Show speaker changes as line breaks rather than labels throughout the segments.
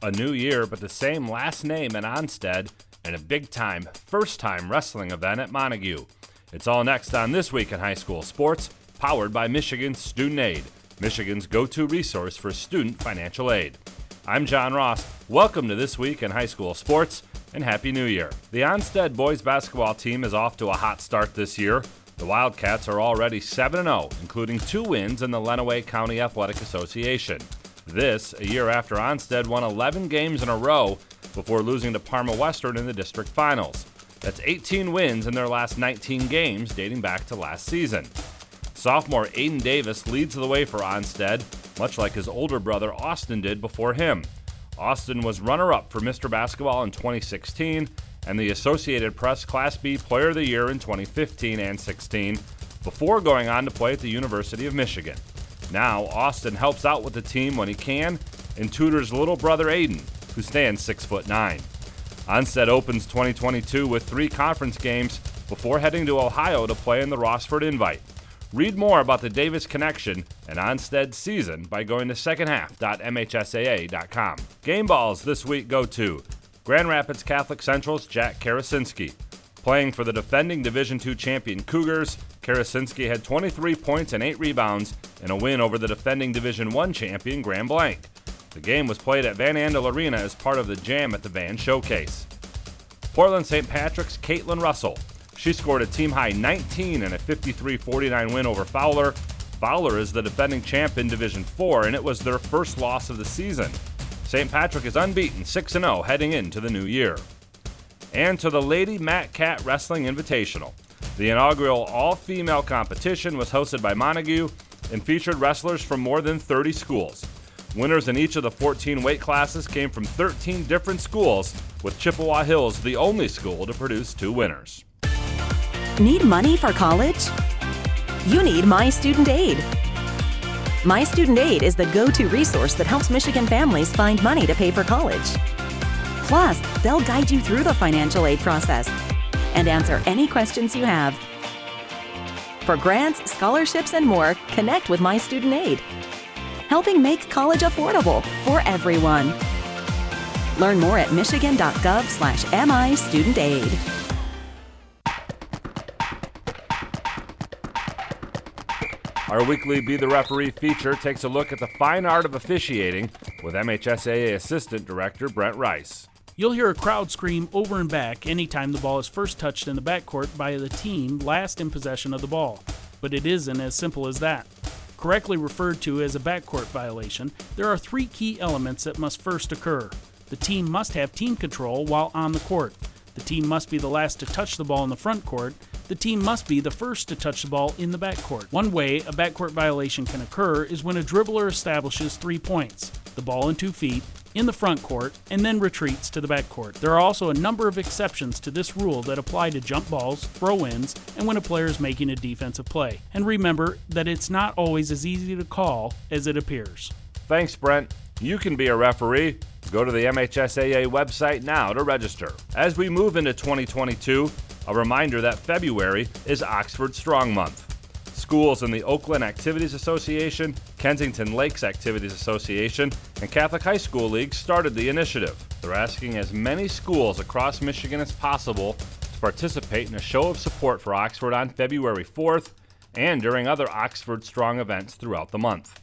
A new year, but the same last name at Onsted, and a big time, first time wrestling event at Montague. It's all next on This Week in High School Sports, powered by Michigan Student Aid, Michigan's go to resource for student financial aid. I'm John Ross. Welcome to This Week in High School Sports, and Happy New Year. The Onsted boys basketball team is off to a hot start this year. The Wildcats are already 7 0, including two wins in the Lenawee County Athletic Association. This, a year after Onsted won 11 games in a row before losing to Parma Western in the district finals. That's 18 wins in their last 19 games dating back to last season. Sophomore Aiden Davis leads the way for Onsted, much like his older brother Austin did before him. Austin was runner up for Mr. Basketball in 2016 and the Associated Press Class B Player of the Year in 2015 and 16 before going on to play at the University of Michigan. Now, Austin helps out with the team when he can and tutors little brother Aiden, who stands 6 foot 9. Onsted opens 2022 with three conference games before heading to Ohio to play in the Rossford Invite. Read more about the Davis connection and Onsted season by going to secondhalf.mhsaa.com. Game balls this week go to Grand Rapids Catholic Central's Jack Karasinski. Playing for the defending Division II champion Cougars, Karasinski had 23 points and 8 rebounds in a win over the defending Division I champion Grand Blanc. The game was played at Van Andel Arena as part of the Jam at the Van Showcase. Portland St. Patrick's Caitlin Russell. She scored a team high 19 in a 53 49 win over Fowler. Fowler is the defending champ in Division 4, and it was their first loss of the season. St. Patrick is unbeaten 6 0 heading into the new year. And to the Lady Mat Cat Wrestling Invitational. The inaugural all female competition was hosted by Montague and featured wrestlers from more than 30 schools. Winners in each of the 14 weight classes came from 13 different schools, with Chippewa Hills the only school to produce two winners.
Need money for college? You need My Student Aid. My Student Aid is the go to resource that helps Michigan families find money to pay for college. Plus, they'll guide you through the financial aid process and answer any questions you have. For grants, scholarships, and more, connect with My Student Aid, helping make college affordable for everyone. Learn more at michigan.gov slash MI Student Aid.
Our weekly Be the Referee feature takes a look at the fine art of officiating with MHSAA Assistant Director Brent Rice.
You'll hear a crowd scream over and back anytime the ball is first touched in the backcourt by the team last in possession of the ball. But it isn't as simple as that. Correctly referred to as a backcourt violation, there are three key elements that must first occur. The team must have team control while on the court. The team must be the last to touch the ball in the front court. The team must be the first to touch the ball in the backcourt. One way a backcourt violation can occur is when a dribbler establishes three points the ball in two feet, in the front court, and then retreats to the back court. There are also a number of exceptions to this rule that apply to jump balls, throw ins, and when a player is making a defensive play. And remember that it's not always as easy to call as it appears.
Thanks, Brent. You can be a referee. Go to the MHSAA website now to register. As we move into 2022, a reminder that February is Oxford Strong Month. Schools in the Oakland Activities Association, Kensington Lakes Activities Association, and Catholic High School League started the initiative. They're asking as many schools across Michigan as possible to participate in a show of support for Oxford on February 4th and during other Oxford Strong events throughout the month.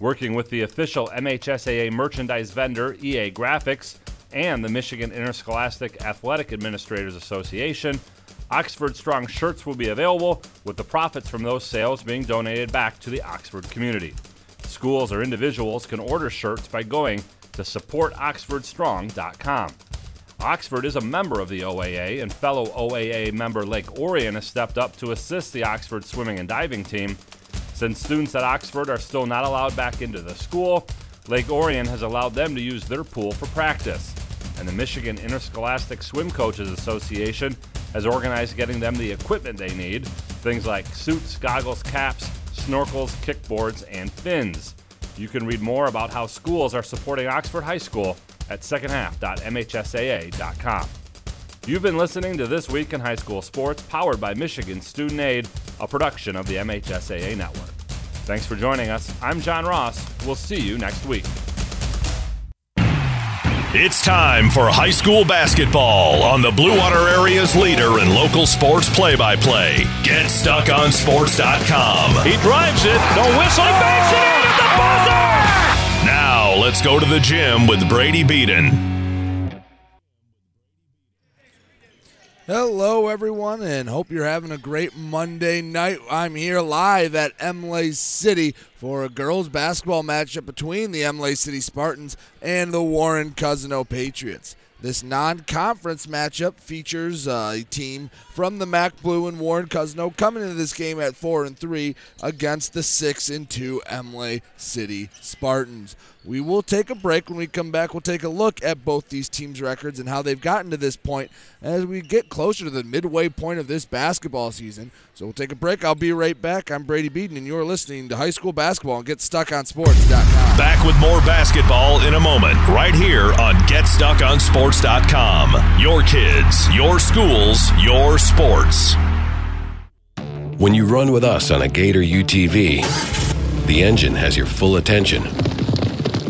Working with the official MHSAA merchandise vendor EA Graphics and the Michigan Interscholastic Athletic Administrators Association, Oxford Strong shirts will be available, with the profits from those sales being donated back to the Oxford community. Schools or individuals can order shirts by going to supportoxfordstrong.com. Oxford is a member of the OAA, and fellow OAA member Lake Orion has stepped up to assist the Oxford swimming and diving team. Since students at Oxford are still not allowed back into the school, Lake Orion has allowed them to use their pool for practice. And the Michigan Interscholastic Swim Coaches Association has organized getting them the equipment they need things like suits, goggles, caps, snorkels, kickboards, and fins. You can read more about how schools are supporting Oxford High School at secondhalf.mhsaa.com. You've been listening to This Week in High School Sports, powered by Michigan Student Aid, a production of the MHSAA Network. Thanks for joining us. I'm John Ross. We'll see you next week.
It's time for high school basketball on the Blue Water Area's leader in local sports play by play. GetStuckOnSports.com.
He drives it, no whistle, he banks it in at the buzzer!
Now let's go to the gym with Brady Beaton.
Hello, everyone, and hope you're having a great Monday night. I'm here live at Imlay City for a girls' basketball matchup between the Imlay City Spartans and the Warren Cousino Patriots. This non-conference matchup features uh, a team from the Mac Blue and Warren Cousino coming into this game at four and three against the six and two Imlay City Spartans. We will take a break. When we come back, we'll take a look at both these teams' records and how they've gotten to this point as we get closer to the midway point of this basketball season. So we'll take a break. I'll be right back. I'm Brady Beaton, and you're listening to High School Basketball and GetStuckOnSports.com.
Back with more basketball in a moment, right here on GetStuckOnSports.com. Your kids, your schools, your sports.
When you run with us on a Gator UTV, the engine has your full attention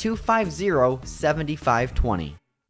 250 7520.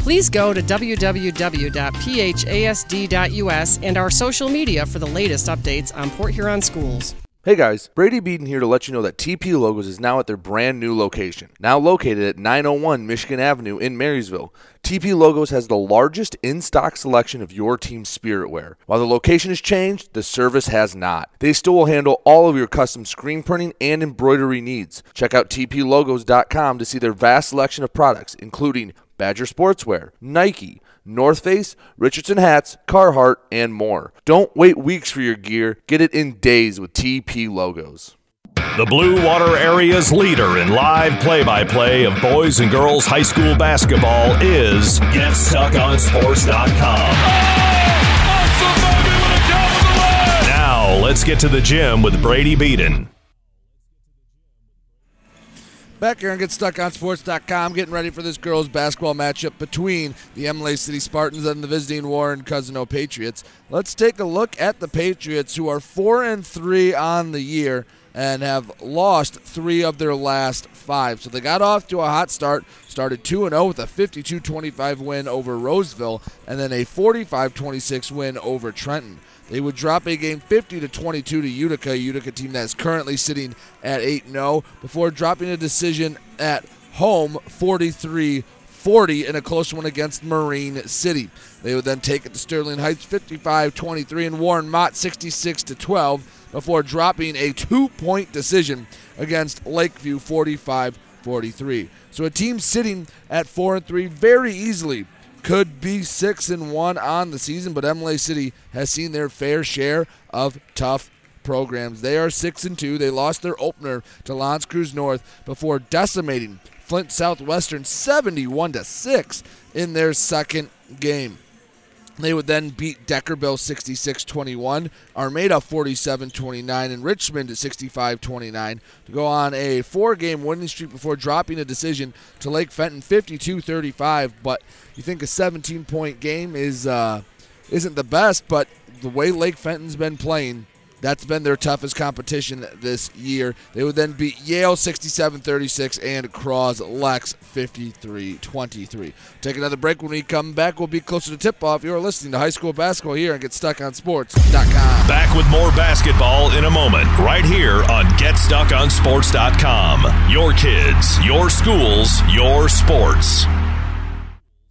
Please go to www.phasd.us and our social media for the latest updates on Port Huron schools.
Hey guys, Brady Beaton here to let you know that TP Logos is now at their brand new location. Now located at 901 Michigan Avenue in Marysville, TP Logos has the largest in stock selection of your team's spirit wear. While the location has changed, the service has not. They still will handle all of your custom screen printing and embroidery needs. Check out tplogos.com to see their vast selection of products, including Badger Sportswear, Nike, North Face, Richardson hats, Carhartt, and more. Don't wait weeks for your gear. Get it in days with TP logos.
The Blue Water Area's leader in live play by play of boys and girls high school basketball is GetStuckOnSports.com. Now, let's get to the gym with Brady Beaton.
Back here and GetStuckOnSports.com, getting ready for this girls' basketball matchup between the Imlay City Spartans and the visiting Warren Cousino Patriots. Let's take a look at the Patriots, who are four and three on the year. and have lost three of their last five. So they got off to a hot start, started 2 0 with a 52 25 win over Roseville, and then a 45 26 win over Trenton. They would drop a game 50 to 22 to Utica, Utica team that's currently sitting at 8 0, before dropping a decision at home 43 40 in a close one against Marine City. They would then take it to Sterling Heights 55 23 and Warren Mott 66 12 before dropping a two point decision against Lakeview 45 43. So a team sitting at 4 and 3 very easily could be 6 and 1 on the season, but Imlay City has seen their fair share of tough programs. They are 6 and 2. They lost their opener to L'Anse Creuse North before decimating Flint Southwestern 71 to 6 in their second game. They would then beat Deckerville 66 21, Armada 47 29, and Richmond 65 29 to go on a four game winning streak before dropping a decision to Lake Fenton 52 35. But you think a 17 point game is, uh, isn't the best, but the way Lake Fenton's been playing, that's been their toughest competition this year. They would then beat Yale 67 36 and Croslex 53 23. Take another break. When we come back, we'll be closer to tip off. You're listening to high school basketball here and GetStuckOnSports.com.
Back with more basketball in a moment, right here on GetStuckOnSports.com. Your kids, your schools, your sports.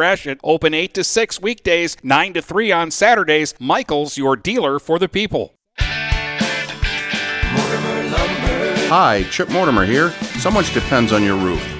Gratiot. Open 8 to 6 weekdays, 9 to 3 on Saturdays. Michaels, your dealer for the people.
Hi, Chip Mortimer here. So much depends on your roof.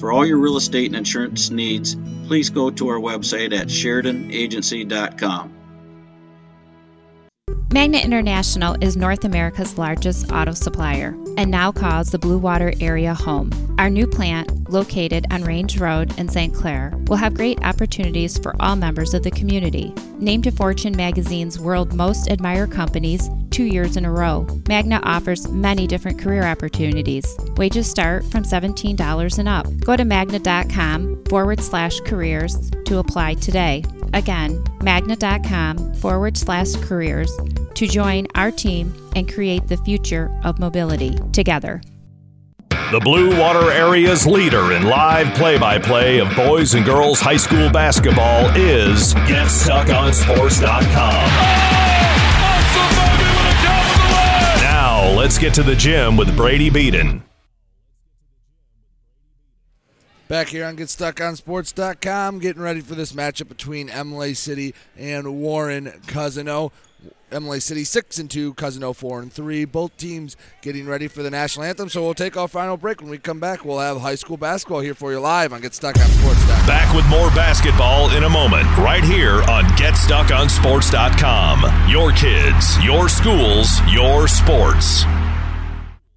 For all your real estate and insurance needs, please go to our website at SheridanAgency.com.
Magna International is North America's largest auto supplier and now calls the Blue Water area home. Our new plant, located on Range Road in St. Clair, will have great opportunities for all members of the community. Named to Fortune magazine's World Most Admired Companies two years in a row, Magna offers many different career opportunities. Wages start from $17 and up. Go to magna.com forward slash careers to apply today. Again, magna.com forward slash careers to join our team and create the future of mobility together.
The Blue Water Area's leader in live play by play of boys and girls high school basketball is GetStuckOnSports.com. Now, let's get to the gym with Brady Beaton.
Back here on GetStuckOnSports.com, getting ready for this matchup between Imlay City and Warren Cousino. Imlay City six and two, Cousin four and three. Both teams getting ready for the national anthem. So we'll take our final break. When we come back, we'll have high school basketball here for you live on GetStuckOnSports.com.
Back with more basketball in a moment, right here on GetStuckOnSports.com. Your kids, your schools, your sports.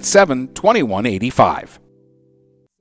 987 2185.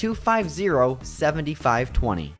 250 7520.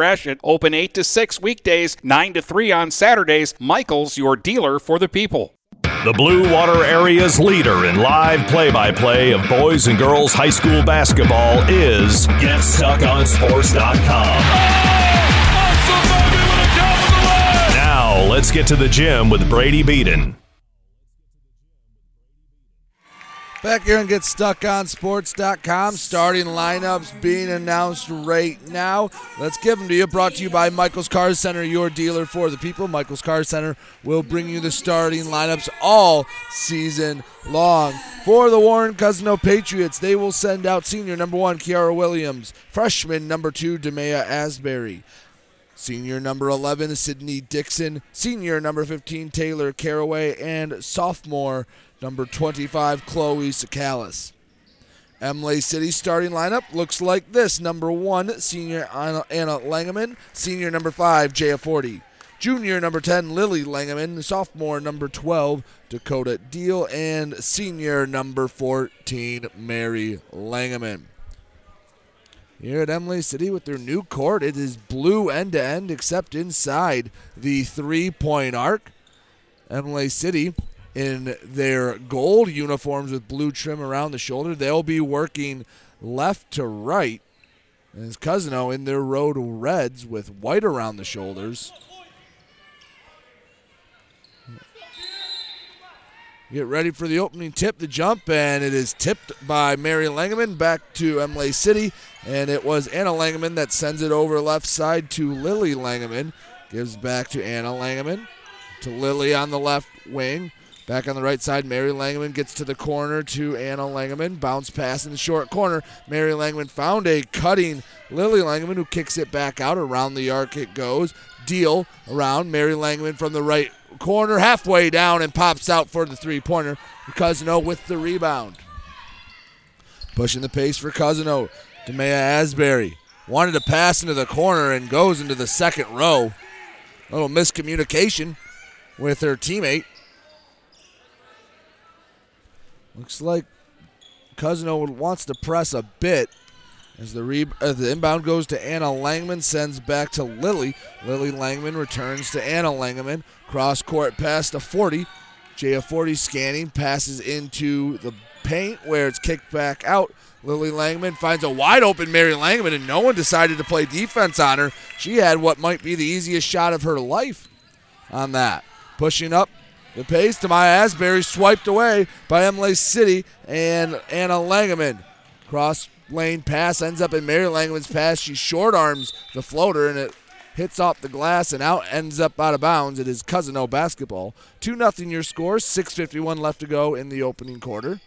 Gratiot. Open 8 to 6 weekdays, 9 to 3 on Saturdays. Michaels, your dealer for the people.
The Blue Water Area's leader in live play by play of boys and girls high school basketball is GetStuckOnSports.com. Now, let's get to the gym with Brady Beaton.
Back here and get stuck on sports.com. Starting lineups being announced right now. Let's give them to you. Brought to you by Michael's Car Center, your dealer for the people. Michael's Car Center will bring you the starting lineups all season long. For the Warren Cousino Patriots, they will send out senior number one, Kiara Williams, freshman number two, Demea Asbury. Senior number 11, Sydney Dixon. Senior number 15, Taylor Caraway. And sophomore number 25, Chloe Sakalis. Imlay City starting lineup looks like this. Number one, senior Anna, Langeman. Senior number five, Jaya Forty. Junior number 10, Lily Langeman. Sophomore number 12, Dakota Deal. And senior number 14, Mary Langeman. Here at Imlay City with their new court, it is blue end to end except inside the three point arc. Imlay City in their gold uniforms with blue trim around the shoulder. They'll be working left to right. And Cousino oh, in their road reds with white around the shoulders. Get ready for the opening tip, the jump, and it is tipped by Mary Langeman back to Imlay City. And it was Anna Langeman that sends it over left side to Lily Langeman. Gives back to Anna Langeman. To Lily on the left wing. Back on the right side, Mary Langman gets to the corner to Anna Langman. Bounce pass in the short corner. Mary Langman found a cutting Lily Langman who kicks it back out. Around the arc it goes. Deal around. Mary Langman from the right corner, halfway down, and pops out for the three pointer. Cousino with the rebound. Pushing the pace for Cousino. Demea Asbury wanted to pass into the corner and goes into the second row. A little miscommunication with her teammate. Looks like Cousino wants to press a bit as the, re- uh, the inbound goes to Anna Langman, sends back to Lily. Lily Langman returns to Anna Langman. Cross court pass to Forty. Jaya Forty scanning, passes into the paint where it's kicked back out. Lily Langman finds a wide open Mary Langman, and no one decided to play defense on her. She had what might be the easiest shot of her life on that. Pushing up the pace to my Asbury, swiped away by Imlay City and Anna Langeman. Cross lane pass ends up in Mary Langman's pass. She short arms the floater and it hits off the glass and out ends up out of bounds. It is Cousino basketball. 2 0 your score, 6.51 left to go in the opening quarter.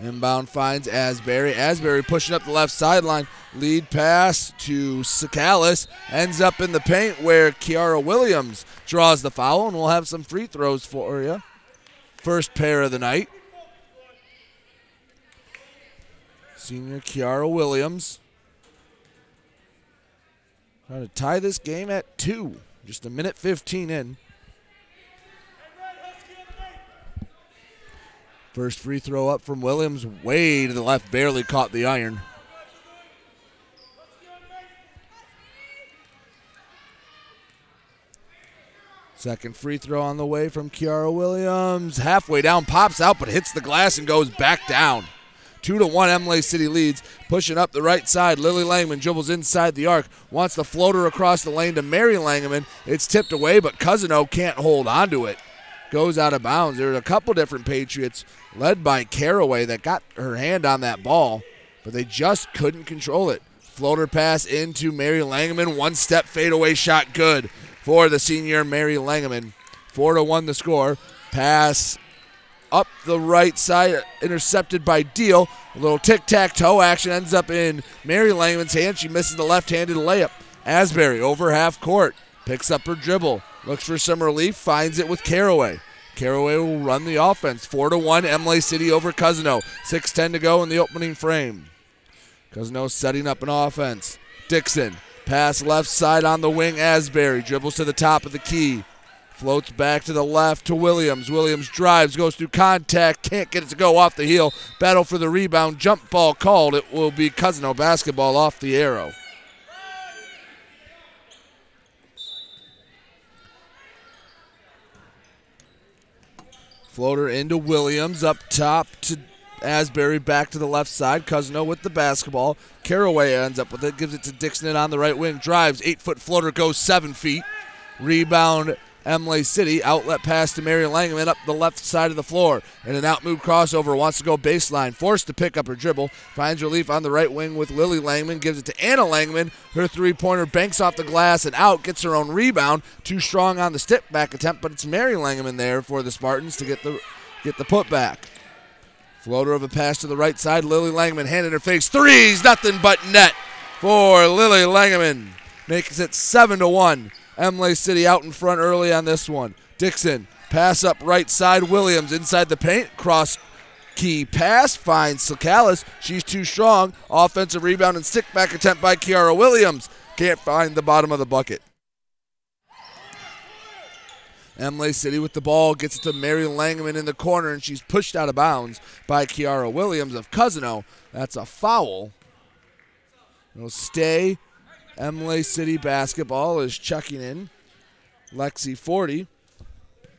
Inbound finds Asbury. Asbury pushing up the left sideline. Lead pass to Sakalis. Ends up in the paint where Kiara Williams draws the foul, and we'll have some free throws for you. First pair of the night. Senior Kiara Williams. Trying to tie this game at two. Just a minute 15 in. First free throw up from Williams, way to the left, barely caught the iron. Second free throw on the way from Kiara Williams. Halfway down, pops out, but hits the glass and goes back down. Two to one, Imlay City leads. Pushing up the right side, Lily Langman dribbles inside the arc, wants the floater across the lane to Mary Langman. It's tipped away, but Cousino can't hold on to it. Goes out of bounds. There's a couple different Patriots led by Caraway that got her hand on that ball, but they just couldn't control it. Floater pass into Mary Langman. One step fadeaway shot good for the senior Mary Langman. Four to one the score. Pass up the right side, intercepted by Deal. A little tic tac toe action ends up in Mary Langman's hand. She misses the left handed layup. Asbury over half court, picks up her dribble, looks for some relief, finds it with Caraway. Caraway will run the offense. Four to one, Imlay City over Cousino. Six ten to go in the opening frame. Cousino setting up an offense. Dixon pass left side on the wing. Asbury dribbles to the top of the key. Floats back to the left to Williams. Williams drives, goes through contact, can't get it to go off the heel. Battle for the rebound. Jump ball called. It will be Cousino basketball off the arrow. Floater into Williams up top to Asbury back to the left side. Cousino with the basketball. Caraway ends up with it, gives it to Dixon on the right wing. Drives, eight foot floater, goes seven feet. Rebound, Imlay City. Outlet pass to Mary Langman up the left side of the floor. And an out move crossover. Wants to go baseline. Forced to pick up her dribble. Finds relief on the right wing with Lily Langman. Gives it to Anna Langman. Her three pointer banks off the glass and out. Gets her own rebound. Too strong on the step back attempt, but it's Mary Langman there for the Spartans to get the get the putback. Floater of a pass to the right side. Lily Langman hand in her face. Threes, nothing but net for Lily Langman. Makes it seven to one. Imlay City out in front early on this one. Dixon pass up right side. Williams inside the paint. Cross key pass finds Sakalis. She's too strong. Offensive rebound and stick back attempt by Kiara Williams. can't find the bottom of the bucket. Imlay City with the ball gets it to Mary Langman in the corner, and she's pushed out of bounds by Kiara Williams of Cousino. That's a foul. It'll stay. Imlay City basketball is checking in. Lexi Forty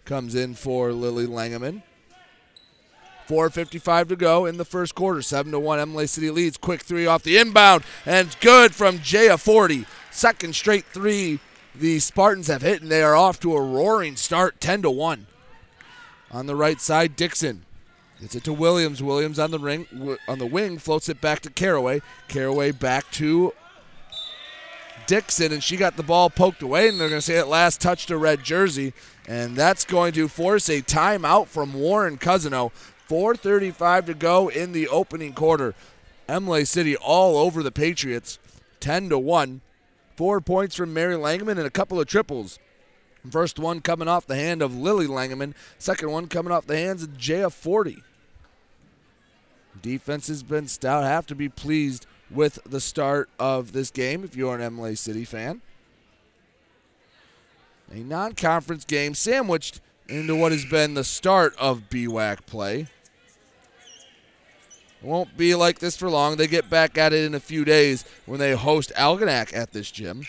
comes in for Lily Langeman. 4.55 to go in the first quarter. 7 to 1. Imlay City leads. Quick three off the inbound. And good from Jaya Forty. Second straight three the Spartans have hit, and they are off to a roaring start, 10 to 1. On the right side, Dixon gets it to Williams. Williams on the ring, on the wing, floats it back to Caraway. Caraway back to Dixon, and she got the ball poked away, and they're going to say it last touched a red jersey, and that's going to force a timeout from Warren Cousino. 4:35 to go in the opening quarter. Imlay City all over the Patriots, 10 to one. Four points from Mary Langman and a couple of triples. First one coming off the hand of Lily Langman. Second one coming off the hands of Jaya Forty. Defense has been stout. Have to be pleased with the start of this game if you're an Imlay City fan. A non conference game sandwiched into what has been the start of BWAC play. Won't be like this for long. They get back at it in a few days when they host Algonac at this gym.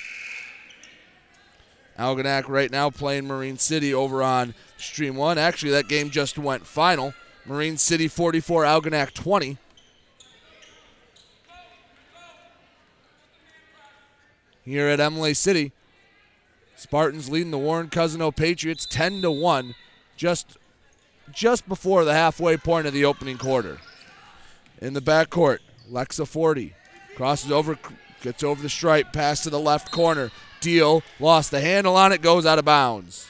Algonac right now playing Marine City over on Stream 1. Actually, that game just went final. Marine City 44, Algonac 20. Here at Imlay City, Spartans leading the Warren Cousino Patriots 10 to 1 just just before the halfway point of the opening quarter in the backcourt. Lexa Forty crosses over, gets over the stripe, pass to the left corner. Deal, lost the handle on it, goes out of bounds.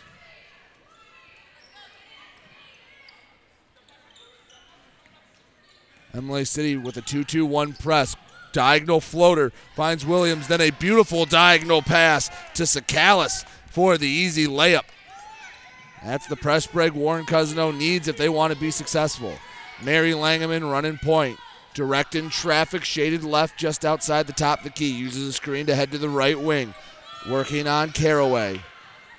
Imlay City with a 2 2 1 press. Diagonal floater finds Williams, then a beautiful diagonal pass to Sakalis for the easy layup. That's the press break Warren Cousino needs if they want to be successful. Mary Langeman running point. Directing traffic, shaded left just outside the top of the key. Uses a screen to head to the right wing. Working on Caraway.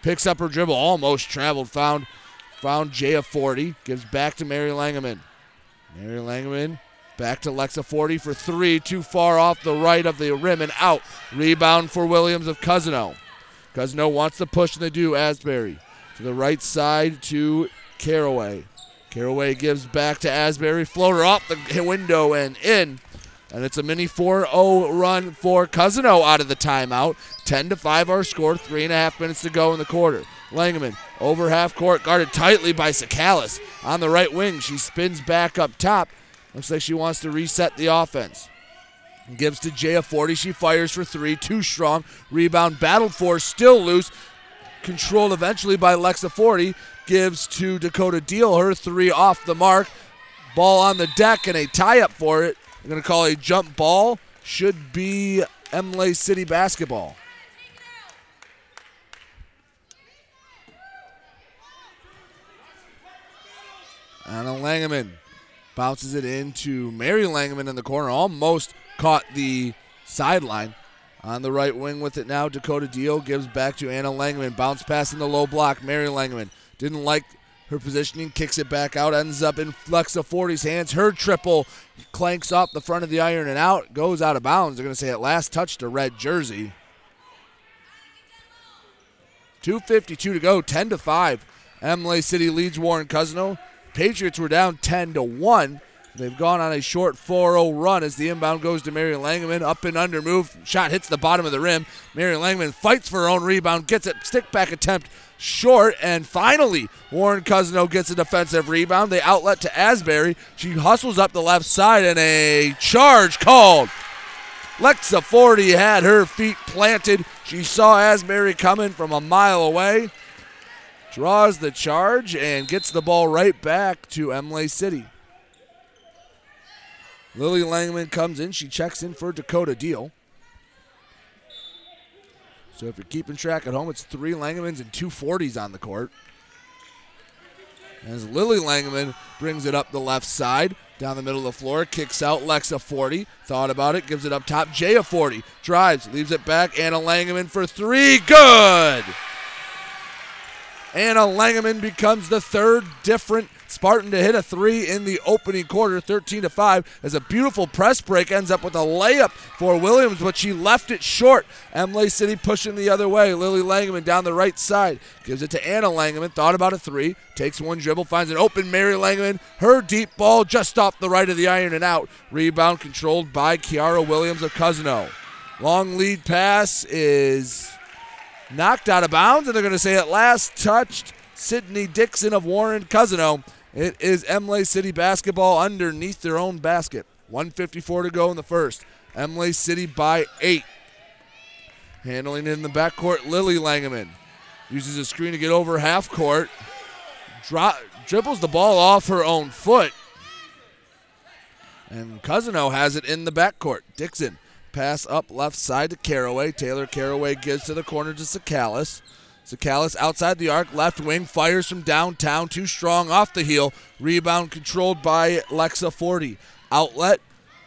Picks up her dribble, almost traveled. Found found Jaya Forty. Gives back to Mary Langeman. Mary Langeman back to Lexa Forty for three. Too far off the right of the rim and out. Rebound for Williams of Cousino. Cousino wants to push and they do. Asbury to the right side to Caraway. Caraway gives back to Asbury. Floater off the window and in. And it's a mini 4 0 run for Cousino out of the timeout. 10 to 5 our score. Three and a half minutes to go in the quarter. Langeman over half court, guarded tightly by Sakalis. On the right wing, she spins back up top. Looks like she wants to reset the offense. Gives to Jaya Forty. She fires for three. Too strong. Rebound battled for. Still loose. Controlled eventually by Lexa Forty gives to Dakota Deal. Her three off the mark. Ball on the deck and a tie up for it. I'm going to call a jump ball. Should be Imlay City basketball. Anna Langeman bounces it into Mary Langman in the corner. Almost caught the sideline. On the right wing with it now, Dakota Deal gives back to Anna Langman. Bounce pass in the low block. Mary Langman didn't like her positioning, kicks it back out, ends up in Lexa Forty's hands. Her triple clanks off the front of the iron and out, goes out of bounds. They're going to say at last touch to red jersey. 2.52 to go, 10 to 5. Imlay City leads Warren Cousino. Patriots were down 10 to 1. They've gone on a short 4-0 run as the inbound goes to Mary Langman. Up and under move. Shot hits the bottom of the rim. Mary Langman fights for her own rebound, gets it. Stick back attempt short. And finally, Warren Cousino gets a defensive rebound. They outlet to Asbury. She hustles up the left side and a charge called. Lexa Forty had her feet planted. She saw Asbury coming from a mile away. Draws the charge and gets the ball right back to Imlay City. Lily Langman comes in. She checks in for Dakota Deal. So if you're keeping track at home, it's three Langmans and two 40s on the court. As Lily Langman brings it up the left side, Down the middle of the floor, kicks out Lexa Forty. Thought about it, gives it up top. Jaya Forty drives, leaves it back. Anna Langman for three. Good! Anna Langeman becomes the third different Spartan to hit a three in the opening quarter, 13 to 5, as a beautiful press break ends up with a layup for Williams, but she left it short. Imlay City pushing the other way. Lily Langeman down the right side gives it to Anna Langeman. Thought about a three, takes one dribble, finds an open Mary Langeman. Her deep ball just off the right of the iron and out. Rebound controlled by Kiara Williams of Cousino. Long lead pass is knocked out of bounds, and they're going to say at last touched Sydney Dixon of Warren Cousino. It is Imlay City basketball underneath their own basket. 154 to go in the first. Imlay City by eight. Handling it in the backcourt, Lily Langeman uses a screen to get over half court. Drop, dribbles the ball off her own foot. And Cousino has it in the backcourt. Dixon pass up left side to Caraway. Taylor Caraway gives to the corner to Sakalis. Sakalis outside the arc, left wing, fires from downtown, too strong off the heel. Rebound controlled by Lexa Forty. Outlet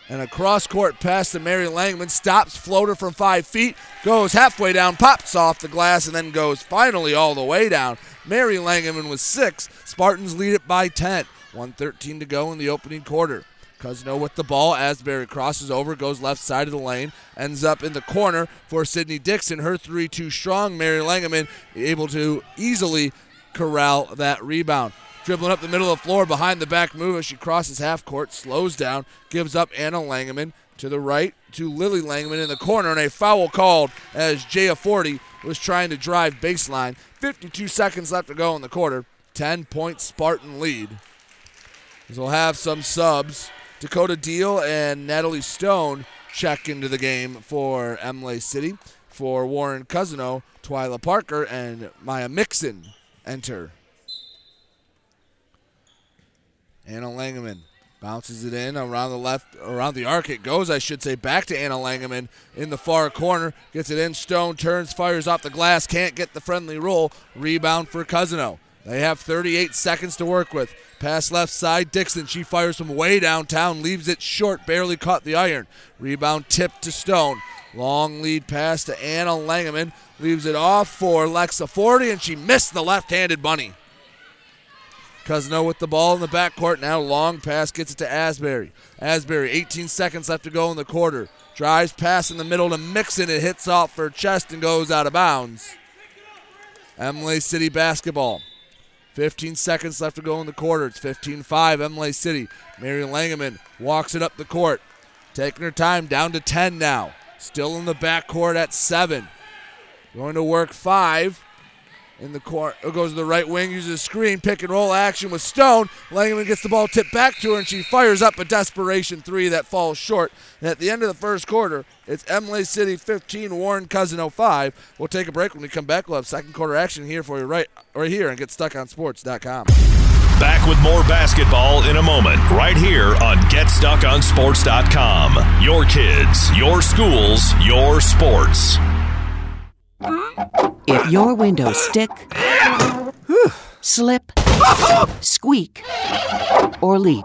and a cross court pass to Mary Langman. Stops floater from five feet, goes halfway down, pops off the glass, and then goes finally all the way down. Mary Langman with six. Spartans lead it by 10. 113 to go in the opening quarter. Cousino with the ball. Asbury crosses over, goes left side of the lane, ends up in the corner for Sydney Dixon. Her 3 2 strong. Mary Langeman able to easily corral that rebound. Dribbling up the middle of the floor behind the back move as she crosses half court, slows down, gives up Anna Langeman to the right to Lily Langeman in the corner, and a foul called as Jaya Forty was trying to drive baseline. 52 seconds left to go in the quarter. 10 point Spartan lead. As we'll have some subs. Dakota Deal and Natalie Stone check into the game for Imlay City. For Warren Cousino, Twyla Parker, and Maya Mixon enter. Anna Langeman bounces it in around the left, around the arc it goes, I should say, back to Anna Langeman in the far corner. Gets it in, Stone turns, fires off the glass, can't get the friendly roll. Rebound for Cousino. They have 38 seconds to work with. Pass left side, Dixon. She fires from way downtown, leaves it short, barely caught the iron. Rebound tipped to Stone. Long lead pass to Anna Langeman. Leaves it off for Lexa Forty, and she missed the left handed bunny. Cousino with the ball in the backcourt. Now long pass gets it to Asbury. Asbury, 18 seconds left to go in the quarter. Drives pass in the middle to Mixon. It hits off her chest and goes out of bounds. Imlay City basketball. 15 seconds left to go in the quarter. It's 15 5, Imlay City. Mary Langeman walks it up the court. Taking her time, down to 10 now. Still in the backcourt at 7. Going to work 5 in the court. It goes to the right wing, uses a screen, pick and roll action with Stone. Langeman gets the ball tipped back to her, and she fires up a desperation three that falls short. And at the end of the first quarter, it's Imlay City 15, Warren Cousino 5. We'll take a break. When we come back, we'll have second quarter action here for you right, right here and get stuck on sports.com.
Back with more basketball in a moment, right here on GetStuckOnSports.com. Your kids, your schools, your sports.
If your windows stick, slip, squeak, or leak,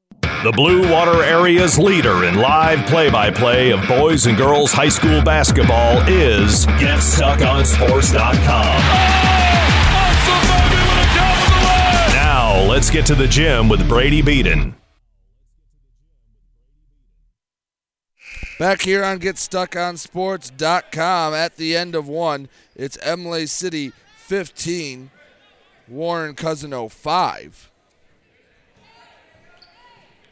The Blue Water Area's leader in live play by play of boys and girls high school basketball is GetStuckOnSports.com. Now, let's get to the gym with Brady Beaton.
Back here on GetStuckOnSports.com at the end of one, it's Imlay City 15, Warren Cousino 5.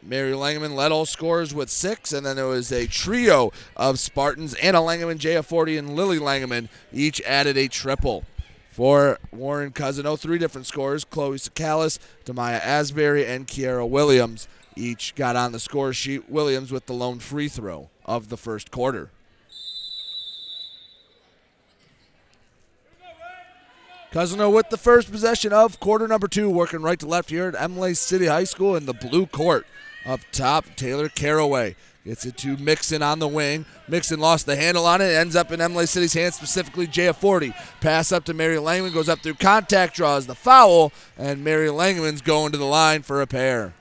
Mary Langman led all scorers with six, and then there was a trio of Spartans, Anna Langman, Jaya Forty, and Lily Langman each added a triple. For Warren Cousino, three different scorers, Chloe Sakalis, Demaya Asbury, and Kiara Williams each got on the score sheet. Williams with the lone free throw of the first quarter. Cousino with the first possession of quarter number two, working right to left here at Imlay City High School in the blue court. Up top, Taylor Caraway gets it to Mixon on the wing. Mixon lost the handle on it, ends up in Imlay City's hands, specifically J40. Pass up to Mary Langman, goes up through contact, draws the foul, and Mary Langman's going to the line for a pair.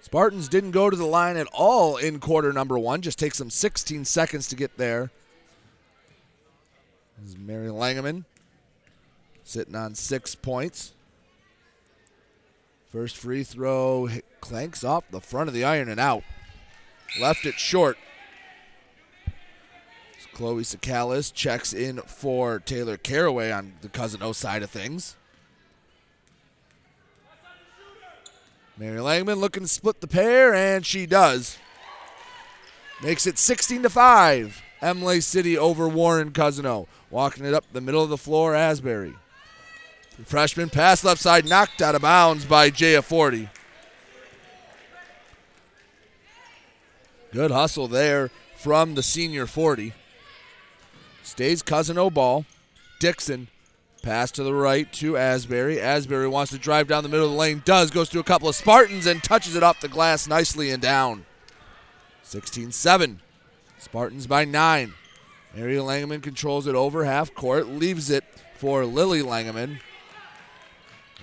Spartans didn't go to the line at all in quarter number one. Just takes them 16 seconds to get there. This is Mary Langeman sitting on six points. First free throw clanks off the front of the iron and out. Left it short. Chloe Sakalis checks in for Taylor Caraway on the Cousino side of things. Mary Langman looking to split the pair, and she does. Makes it 16 to 5. Imlay City over Warren Cousino. Walking it up the middle of the floor, Asbury. Freshman pass left side, knocked out of bounds by Jaya Forty. Good hustle there from the senior Forty. Stays Cousino ball. Dixon Pass to the right to Asbury. Asbury wants to drive down the middle of the lane. Does. Goes through a couple of Spartans and touches it off the glass nicely and down. 16 7. Spartans by nine. Mary Langeman controls it over half court. Leaves it for Lily Langeman.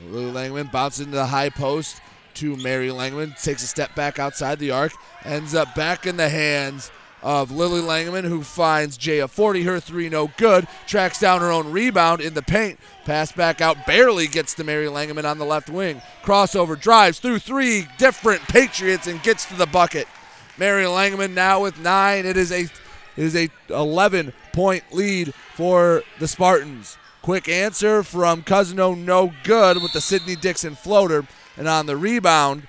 Lily Langman bounces into the high post to Mary Langman, Takes a step back outside the arc. Ends up back in the hands of Lily Langman, who finds Jaya Forty, her three no good, tracks down her own rebound in the paint. Pass back out, barely gets to Mary Langman on the left wing. Crossover drives through three different Patriots and gets to the bucket. Mary Langman now with nine. It is a it is a 11 point lead for the Spartans. Quick answer from Cousino, no good with the Sydney Dixon floater. And on the rebound,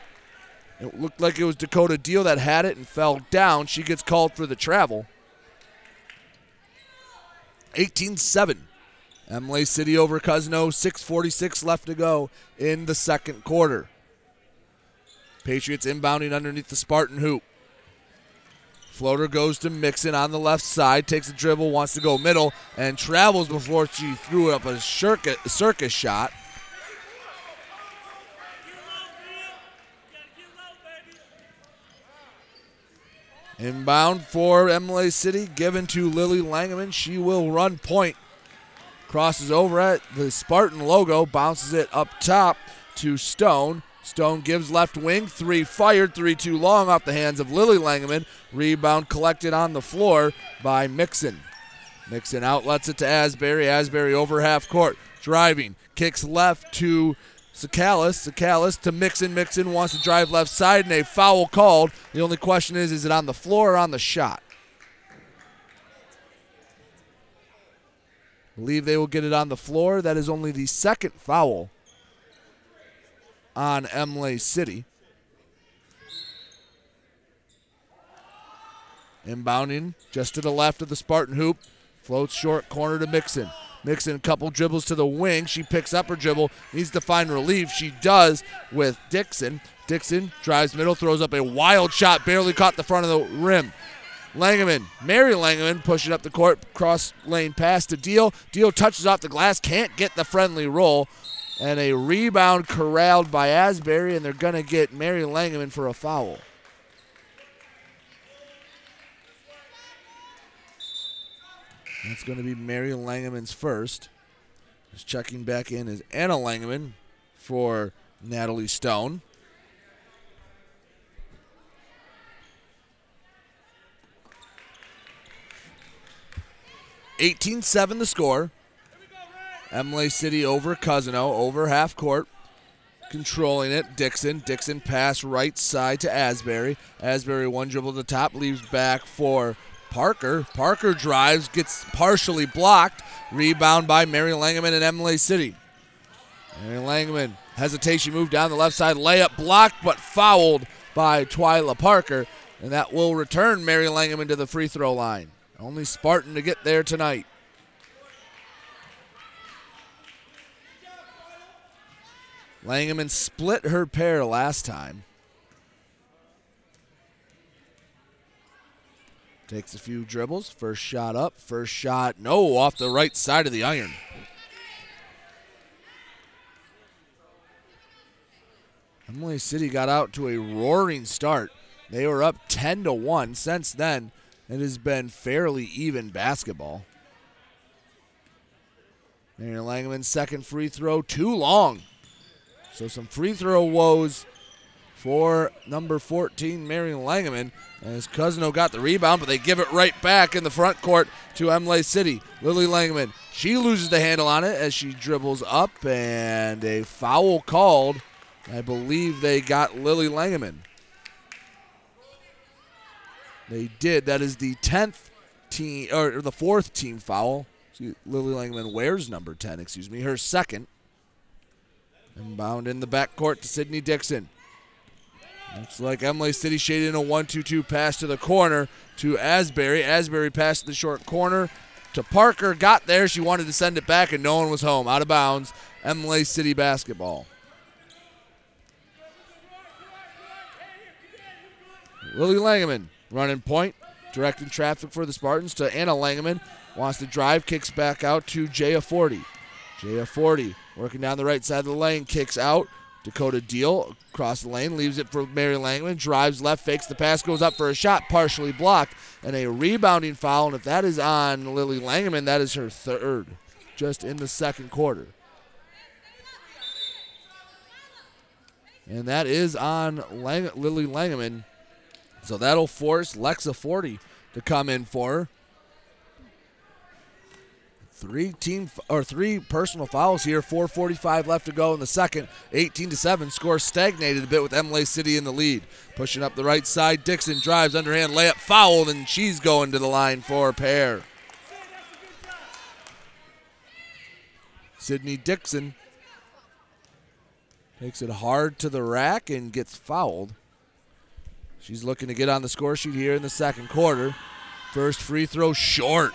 it looked like it was Dakota Deal that had it and fell down. She gets called for the travel. 18 7. Imlay City over Cousino, 6.46 left to go in the second quarter. Patriots inbounding underneath the Spartan hoop. Floater goes to Mixon on the left side, takes a dribble, wants to go middle, and travels before she threw up a circus, circus shot. Inbound for Imlay City, given to Lily Langeman. She will run point. Crosses over at the Spartan logo, bounces it up top to Stone. Stone gives left wing, three fired, three too long off the hands of Lily Langeman. Rebound collected on the floor by Mixon. Mixon outlets it to Asbury. Asbury over half court, driving, kicks left to Sakalis, Sakalis to Mixon. Mixon wants to drive left side and a foul called. The only question is, is it on the floor or on the shot? Believe they will get it on the floor. That is only the second foul on Imlay City. Inbounding just to the left of the Spartan hoop. Floats short corner to Mixon. Mixon, a couple dribbles to the wing. She picks up her dribble, needs to find relief. She does with Dixon. Dixon drives middle, throws up a wild shot, barely caught the front of the rim. Langeman, Mary Langeman pushing up the court, cross lane pass to Deal. Deal touches off the glass, can't get the friendly roll. And a rebound corralled by Asbury, and they're going to get Mary Langeman for a foul. That's going to be Mary Langeman's first. Just checking back in is Anna Langeman for Natalie Stone. Eighteen seven the score. Imlay City over Cousino, over half court. Controlling it. Dixon. Dixon pass right side to Asbury. Asbury one dribble to the top, leaves back for Parker. Parker drives, gets partially blocked. Rebound by Mary Langeman and Imlay City. Mary Langeman, hesitation move down the left side. Layup blocked, but fouled by Twyla Parker. And that will return Mary Langeman to the free throw line. Only Spartan to get there tonight. Langeman split her pair last time. Takes a few dribbles. First shot up. First shot, no, off the right side of the iron. Imlay City got out to a roaring start. They were up 10 to 1. Since then, it has been fairly even basketball. Marion Langeman's second free throw, too long. So some free throw woes for number 14, Marion Langeman. As Cousino got the rebound, but they give it right back in the front court to Imlay City. Lily Langeman, she loses the handle on it as she dribbles up, and a foul called. I believe they got Lily Langeman. They did. That is the 10th team, or the fourth team foul. Lily Langman wears number 10, excuse me, her second. And bound in the backcourt to Sydney Dixon. Looks like Imlay City shading a 1 2 2 pass to the corner to Asbury. Asbury passed the short corner to Parker. Got there. She wanted to send it back, and no one was home. Out of bounds. Imlay City basketball. Lily Langeman running point, directing traffic for the Spartans to Anna Langeman. Wants to drive, kicks back out to Jaya Forty. Jaya Forty working down the right side of the lane, kicks out. Dakota Deal across the lane, leaves it for Mary Langman, drives left, fakes the pass, goes up for a shot, partially blocked, and a rebounding foul. And if that is on Lily Langman, that is her third, just in the second quarter. And that is on Lang- Lily Langman. So that'll force Lexa Forty to come in for her. Three team or three personal fouls here. 4:45 left to go in the second. 18 to seven. Score stagnated a bit with Imlay City in the lead. Pushing up the right side. Dixon drives underhand layup fouled, and she's going to the line for a pair. Sydney Dixon takes it hard to the rack and gets fouled. She's looking to get on the score sheet here in the second quarter. First free throw short.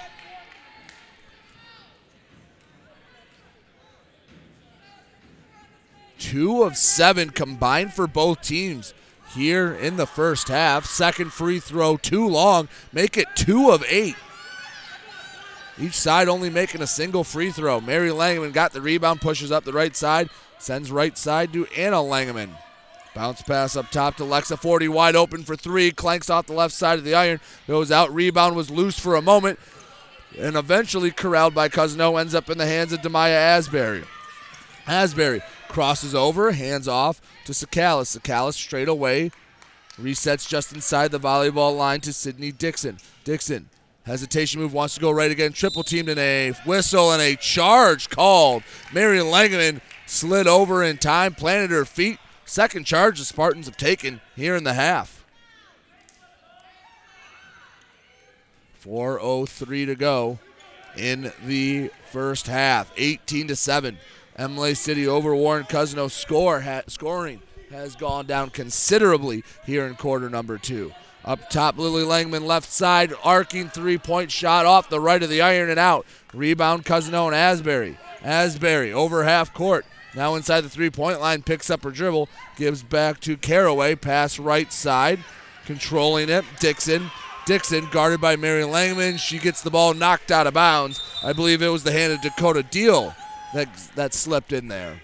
Two of seven combined for both teams here in the first half. Second free throw too long. Make it two of eight. Each side only making a single free throw. Mary Langman got the rebound, pushes up the right side, sends right side to Anna Langman. Bounce pass up top to Lexa Forty, wide open for three. Clanks off the left side of the iron. Goes out. Rebound was loose for a moment. And eventually corralled by Cousino. Ends up in the hands of Demaya Asbury. Asbury crosses over, hands off to Sakalis. Sakalis straight away. Resets just inside the volleyball line to Sydney Dixon. Dixon Hesitation move wants to go right again. Triple teamed in a whistle and a charge called. Marion Langeman slid over in time, planted her feet. Second charge the Spartans have taken here in the half. 4.03 to go in the first half. 18 to 7. Imlay City over Warren Cousino score ha- scoring has gone down considerably here in quarter number two. Up top, Lily Langman left side, arcing three point shot off the right of the iron and out. Rebound, Cousino and Asbury. Asbury over half court. Now inside the three point line, picks up her dribble, gives back to Caraway, pass right side, controlling it. Dixon. Dixon guarded by Mary Langman. She gets the ball knocked out of bounds. I believe it was the hand of Dakota Deal that, that slipped in there.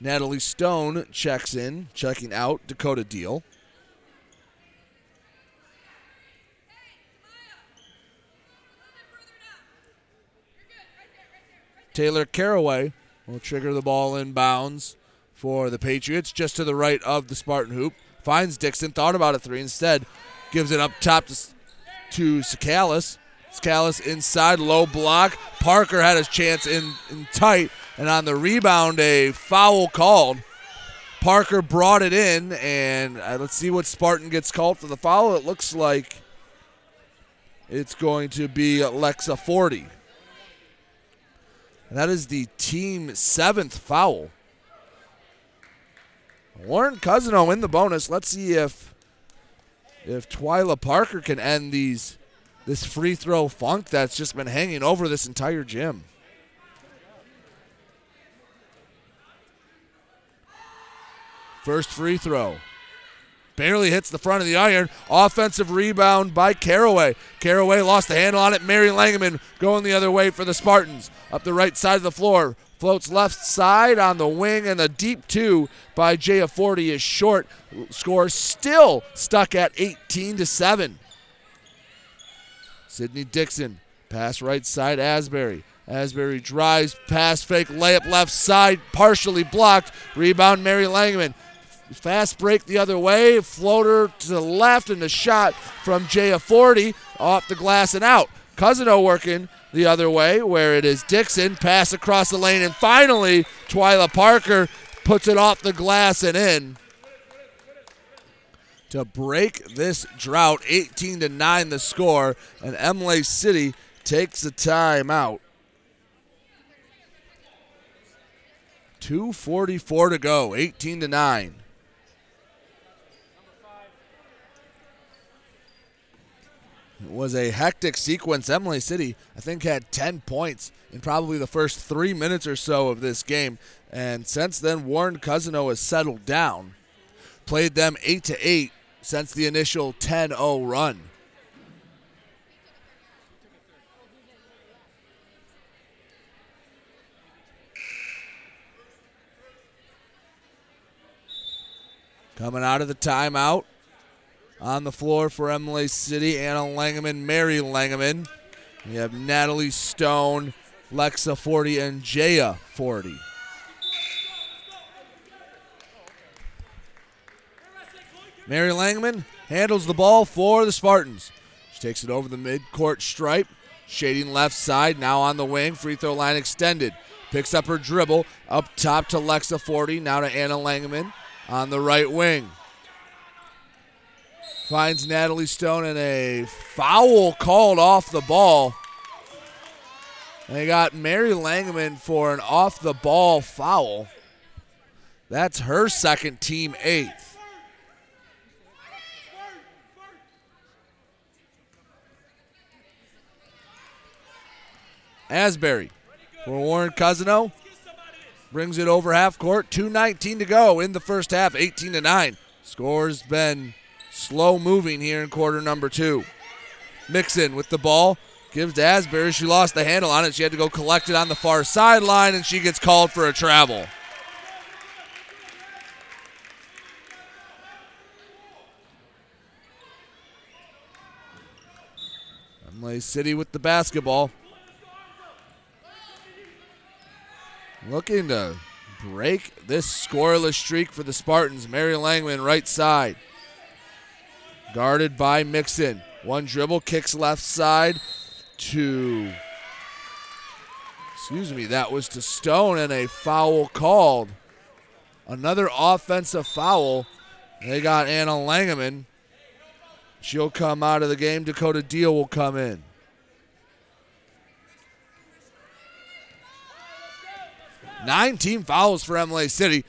Natalie Stone checks in, checking out Dakota Deal. Taylor Caraway will trigger the ball in bounds for the Patriots, just to the right of the Spartan hoop. Finds Dixon, thought about a three, instead gives it up top to, to Sakalis. Sakalis inside, low block. Parker had his chance in, in tight, and on the rebound, a foul called. Parker brought it in, and uh, let's see what Spartan gets called for the foul. It looks like it's going to be Alexa Forty. And that is the team seventh foul. Warren Cousino in the bonus. Let's see if if Twyla Parker can end these this free throw funk that's just been hanging over this entire gym. First free throw. barely hits the front of the iron. Offensive rebound by Caraway. Caraway lost the handle on it. Mary Langeman going the other way for the Spartans. Up the right side of the floor. Floats left side on the wing, and the deep two by Jaya Forty is short. Score still stuck at 18 to 7. Sydney Dixon, pass right side, Asbury. Asbury drives, pass fake, layup left side, partially blocked. Rebound, Mary Langman. Fast break the other way, floater to the left, and a shot from Jaya Forty off the glass and out. Cousino working the other way, where it is Dixon, pass across the lane, and finally, Twyla Parker puts it off the glass and in. To break this drought, 18 to 9 the score, and Imlay City takes a timeout. 244 to go, 18 to 9. It was a hectic sequence. Imlay City, I think, had 10 points in probably the first three minutes or so of this game. And since then, Warren Cousino has settled down. Played them 8 to 8 since the initial 10 0 run. Coming out of the timeout, on the floor for Imlay City, Anna Langeman, Mary Langeman. We have Natalie Stone, Lexa Forty, and Jaya Forty. Mary Langman handles the ball for the Spartans. She takes it over the mid-court stripe, shading left side, now on the wing, free throw line extended. Picks up her dribble, up top to Lexa Forty, now to Anna Langman on the right wing. Finds Natalie Stone and a foul called off the ball. They got Mary Langman for an off the ball foul. That's her second team eighth. Asbury for Warren Cousino. Brings it over half court. 2.19 to go in the first half, 18 to 9. Score's been slow moving here in quarter number two. Mixon with the ball. Gives to Asbury. She lost the handle on it. She had to go collect it on the far sideline, and she gets called for a travel. Imlay City with the basketball. Looking to break this scoreless streak for the Spartans. Mary Langman, right side. Guarded by Mixon. One dribble, kicks left side to. Excuse me, that was to Stone and a foul called. Another offensive foul. They got Anna Langeman. She'll come out of the game. Dakota Deal will come in. Nine team fouls for Imlay City.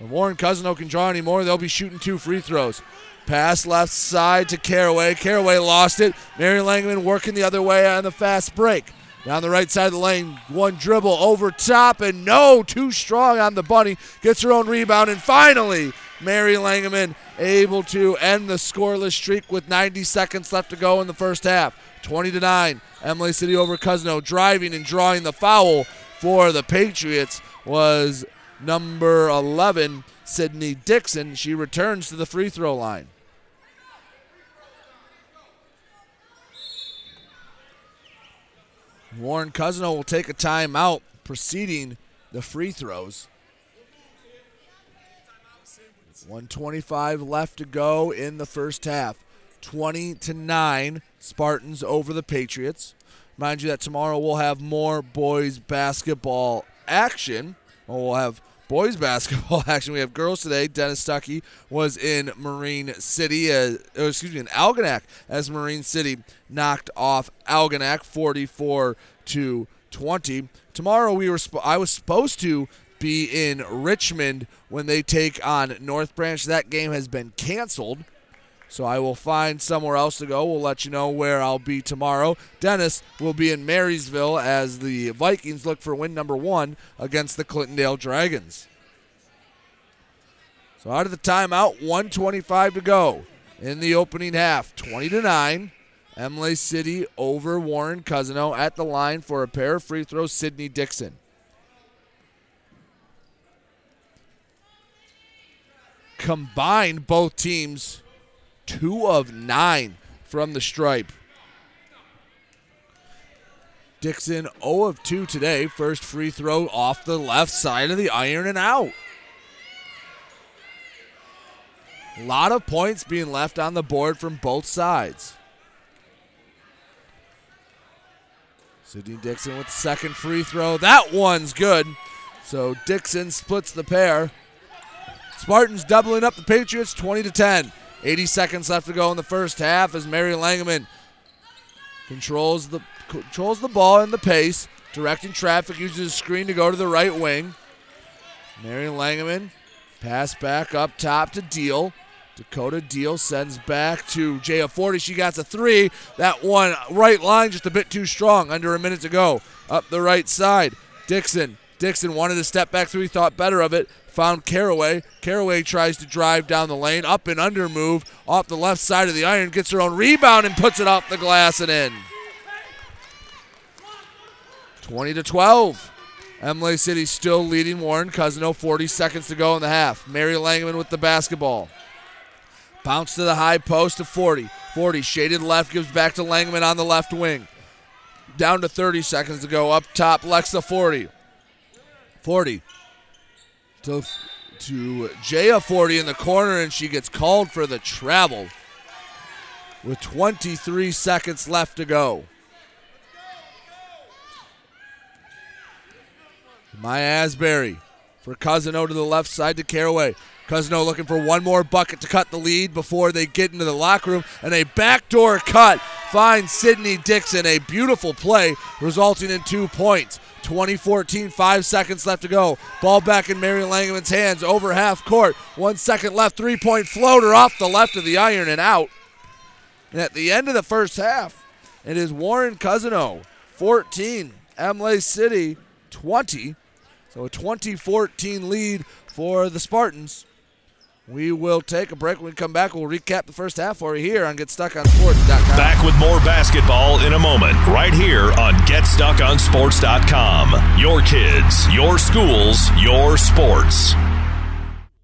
If Warren Cousino can draw any more, they'll be shooting two free throws. Pass left side to Caraway. Caraway lost it. Mary Langman working the other way on the fast break. Down the right side of the lane, one dribble over top, and no, too strong on the bunny. Gets her own rebound, and finally, Mary Langeman able to end the scoreless streak with 90 seconds left to go in the first half. 20 to 9. Imlay City over Cousino driving and drawing the foul for the Patriots was number 11, Sydney Dixon. She returns to the free throw line. Warren Cousino will take a timeout preceding the free throws. 125 left to go in the first half. 20 to 9 Spartans over the Patriots. Mind you that tomorrow we'll have more boys basketball action. We'll have boys basketball action. We have girls today. Dennis Stuckey was in Marine City, uh, oh, excuse me, in Algonac as Marine City knocked off Algonac 44 to 20. Tomorrow we were sp- I was supposed to be in Richmond when they take on North Branch. That game has been canceled. So I will find somewhere else to go. We'll let you know where I'll be tomorrow. Dennis will be in Marysville as the Vikings look for win number one against the Clintondale Dragons. So out of the timeout, 125 to go in the opening half. 20 to 9. Imlay City over Warren Cousino at the line for a pair of free throws, Sydney Dixon. Combined, both teams, two of nine from the stripe. Dixon 0 of 2 today. First free throw off the left side of the iron and out. A lot of points being left on the board from both sides. Sydney Dixon with second free throw. That one's good. So Dixon splits the pair. Spartans doubling up the Patriots 20 to 10. 80 seconds left to go in the first half as Mary Langeman controls the controls the ball and the pace, directing traffic, uses a screen to go to the right wing. Mary Langeman pass back up top to Deal. Dakota Deal sends back to Jaya Forty. She got a three. That one right line just a bit too strong. Under a minute to go. Up the right side. Dixon. Dixon wanted to step back three, thought better of it. Found Caraway. Caraway tries to drive down the lane. Up and under move. Off the left side of the iron. Gets her own rebound and puts it off the glass and in. 20 to 12. Imlay City still leading Warren Cousino. 40 seconds to go in the half. Mary Langman with the basketball. Bounce to the high post to Forty. Forty shaded left gives back to Langman on the left wing. Down to 30 seconds to go. Up top, Lexa Forty. Forty to, to Jaya Forty in the corner, and she gets called for the travel with 23 seconds left to go. Maya Asbury for Cousino to the left side to Caraway. Cousino looking for one more bucket to cut the lead before they get into the locker room. And a backdoor cut finds Sydney Dixon. A beautiful play resulting in two points. 2014, five seconds left to go. Ball back in Mary Langman's hands over half court. One second left, three point floater off the left of the iron and out. And at the end of the first half, it is Warren Cousino 14, Imlay City 20. So a 2014 lead for the Spartans. We will take a break. When we come back, we'll recap the first half for you here on GetStuckOnSports.com.
Back with more basketball in a moment, right here on GetStuckOnSports.com. Your kids, your schools, your sports.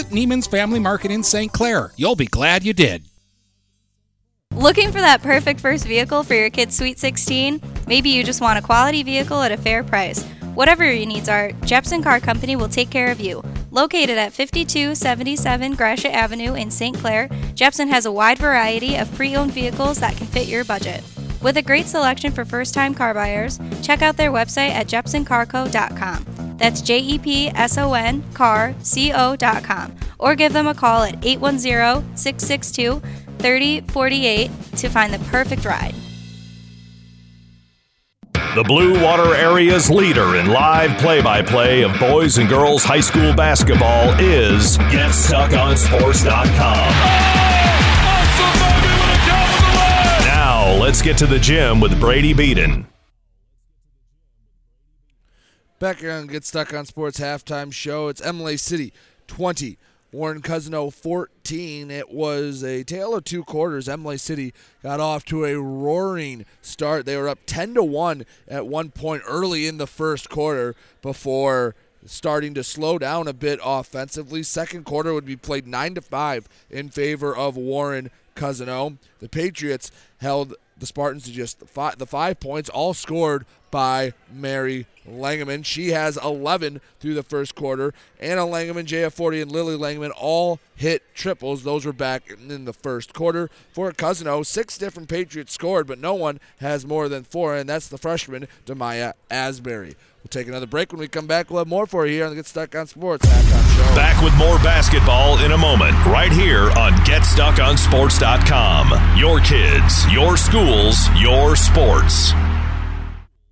Visit Neiman's Family Market in St. Clair. You'll be glad you did.
Looking for that perfect first vehicle for your kid's Sweet 16? Maybe you just want a quality vehicle at a fair price. Whatever your needs are, Jepson Car Company will take care of you. Located at 5277 Gratiot Avenue in St. Clair, Jepson has a wide variety of pre owned vehicles that can fit your budget. With a great selection for first time car buyers, check out their website at jepsoncarco.com. That's J E P S O N car C O.com. Or give them a call at 810 662 3048 to find the perfect ride.
The Blue Water Area's leader in live play by play of boys and girls high school basketball is GetStuckOnSports.com. Now, let's get to the gym with Brady Beaton.
Back here on Get Stuck on Sports halftime show. It's Imlay City 20, Warren Cousino 14. It was a tale of two quarters. Imlay City got off to a roaring start. They were up 10 to 1 at one point early in the first quarter before starting to slow down a bit offensively. Second quarter would be played 9 to 5 in favor of Warren Cousino. The Patriots held the Spartans to just five, the five points, all scored by Mary Langeman. She has 11 through the first quarter. Anna Langeman, JF40, and Lily Langeman all hit triples. Those were back in the first quarter. For Cousino, six different Patriots scored, but no one has more than four, and that's the freshman, Demaya Asbury. We'll take another break. When we come back, we'll have more for you here on the Get Stuck on Sports halftime show.
Back with more basketball in a moment, right here on GetStuckOnSports.com. Your kids, your schools, your sports.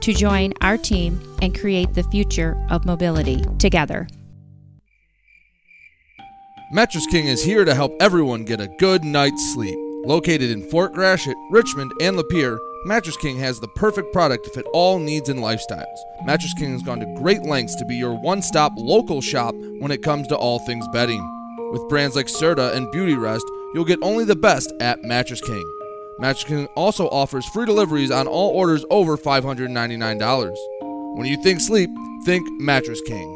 to join our team and create the future of mobility together.
Mattress King is here to help everyone get a good night's sleep. Located in Fort Gratiot, Richmond, and Lapeer, Mattress King has the perfect product to fit all needs and lifestyles. Mattress King has gone to great lengths to be your one stop local shop when it comes to all things bedding. With brands like Serta and Beautyrest, you'll get only the best at Mattress King. Mattress King also offers free deliveries on all orders over $599. When you think sleep, think Mattress King.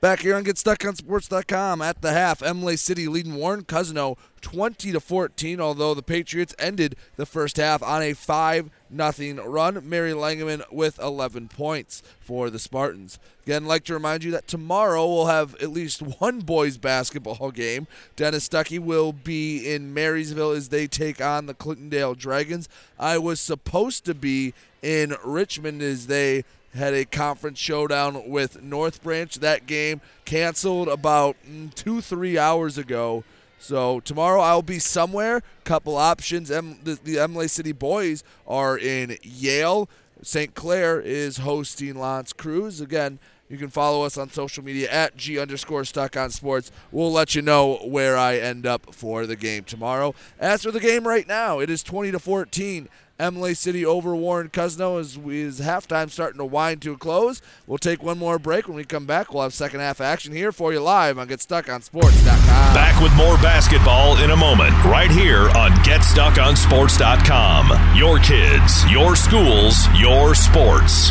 Back here on GetStuckOnSports.com at the half, Imlay City leading Warren Cousino 20 to 14. Although the Patriots ended the first half on a five nothing run. Mary Langeman with 11 points for the Spartans. Again, like to remind you that tomorrow we'll have at least one boys basketball game. Dennis Stuckey will be in Marysville as they take on the Clintondale Dragons. I was supposed to be in Richmond as they had a conference showdown with North Branch. That game canceled about mm, two, three hours ago. So tomorrow I'll be somewhere. Couple options. M- the, the Imlay City boys are in Yale. St. Clair is hosting L'Anse Creuse. Again, you can follow us on social media at G underscore stuck on sports. We'll let you know where I end up for the game tomorrow. As for the game right now, it is 20 to 14. Imlay City over Warren Cousino as is halftime starting to wind to a close. We'll take one more break. When we come back, we'll have second half action here for you live on GetStuckOnSports.com.
Back with more basketball in a moment, right here on GetStuckOnSports.com. Your kids, your schools, your sports.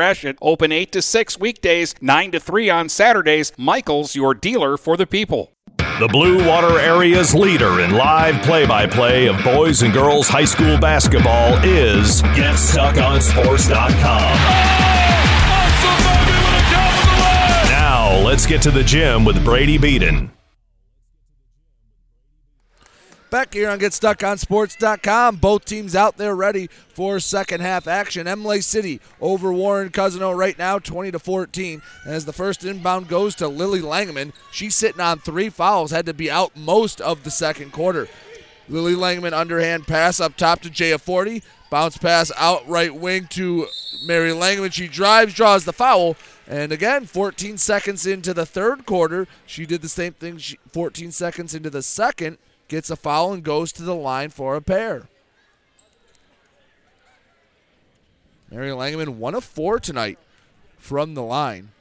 Gratiot, open 8 to 6 weekdays, 9 to 3 on Saturdays. Michael's, your dealer for the people.
The Blue Water Area's leader in live play by play of boys and girls high school basketball is GetStuckOnSports.com. Now, let's get to the gym with Brady Beaton.
Back here on GetStuckOnSports.com. Both teams out there ready for second half action. Imlay City over Warren Cousino right now, 20 to 14. As the first inbound goes to Lily Langman, she's sitting on three fouls, had to be out most of the second quarter. Lily Langman underhand pass up top to Jaya Forty. Bounce pass out right wing to Mary Langman. She drives, draws the foul. And again, 14 seconds into the third quarter, she did the same thing. She, 14 seconds into the second, gets a foul and goes to the line for a pair. Mary Langman, one of four tonight from the line.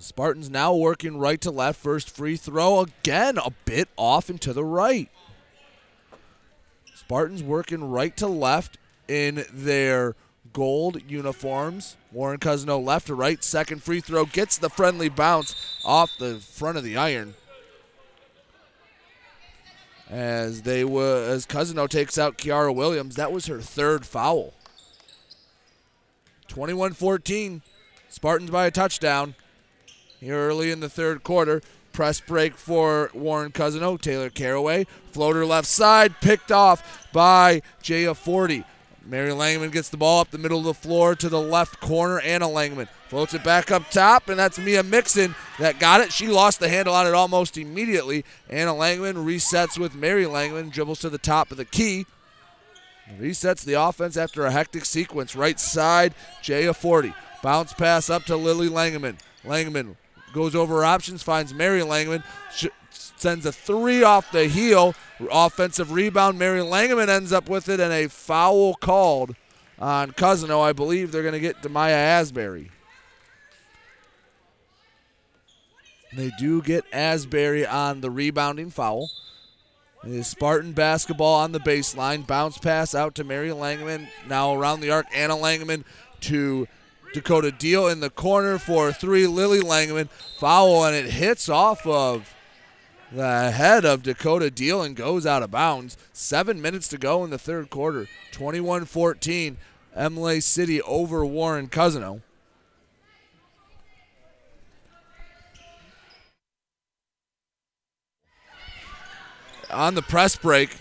Spartans now working right to left. First free throw, again, a bit off and to the right. Spartans working right to left in their gold uniforms. Warren Cousino left to right. Second free throw gets the friendly bounce off the front of the iron. As they were, as Cousino takes out Kiara Williams, that was her third foul. 21-14, Spartans by a touchdown. Here early in the third quarter, press break for Warren Cousino. Taylor Caraway, floater left side, picked off by Jaya Forty. Mary Langman gets the ball up the middle of the floor to the left corner. Anna Langman floats it back up top, and that's Mia Mixon that got it. She lost the handle on it almost immediately. Anna Langman resets with Mary Langman, dribbles to the top of the key. Resets the offense after a hectic sequence. Right side, Jaya Forty. Bounce pass up to Lily Langman. Langman goes over options, finds Mary Langman, sends a three off the heel. Offensive rebound. Mary Langman ends up with it, and a foul called on Cousino. I believe they're going to get Demaya Asbury. They do get Asbury on the rebounding foul. It is Spartan basketball on the baseline. Bounce pass out to Mary Langman. Now around the arc, Anna Langman to Dakota Deal in the corner for three. Lily Langman foul, and it hits off of the head of Dakota Deal and goes out of bounds. Seven minutes to go in the third quarter. 21 14. Imlay City over Warren Cousino. on the press break.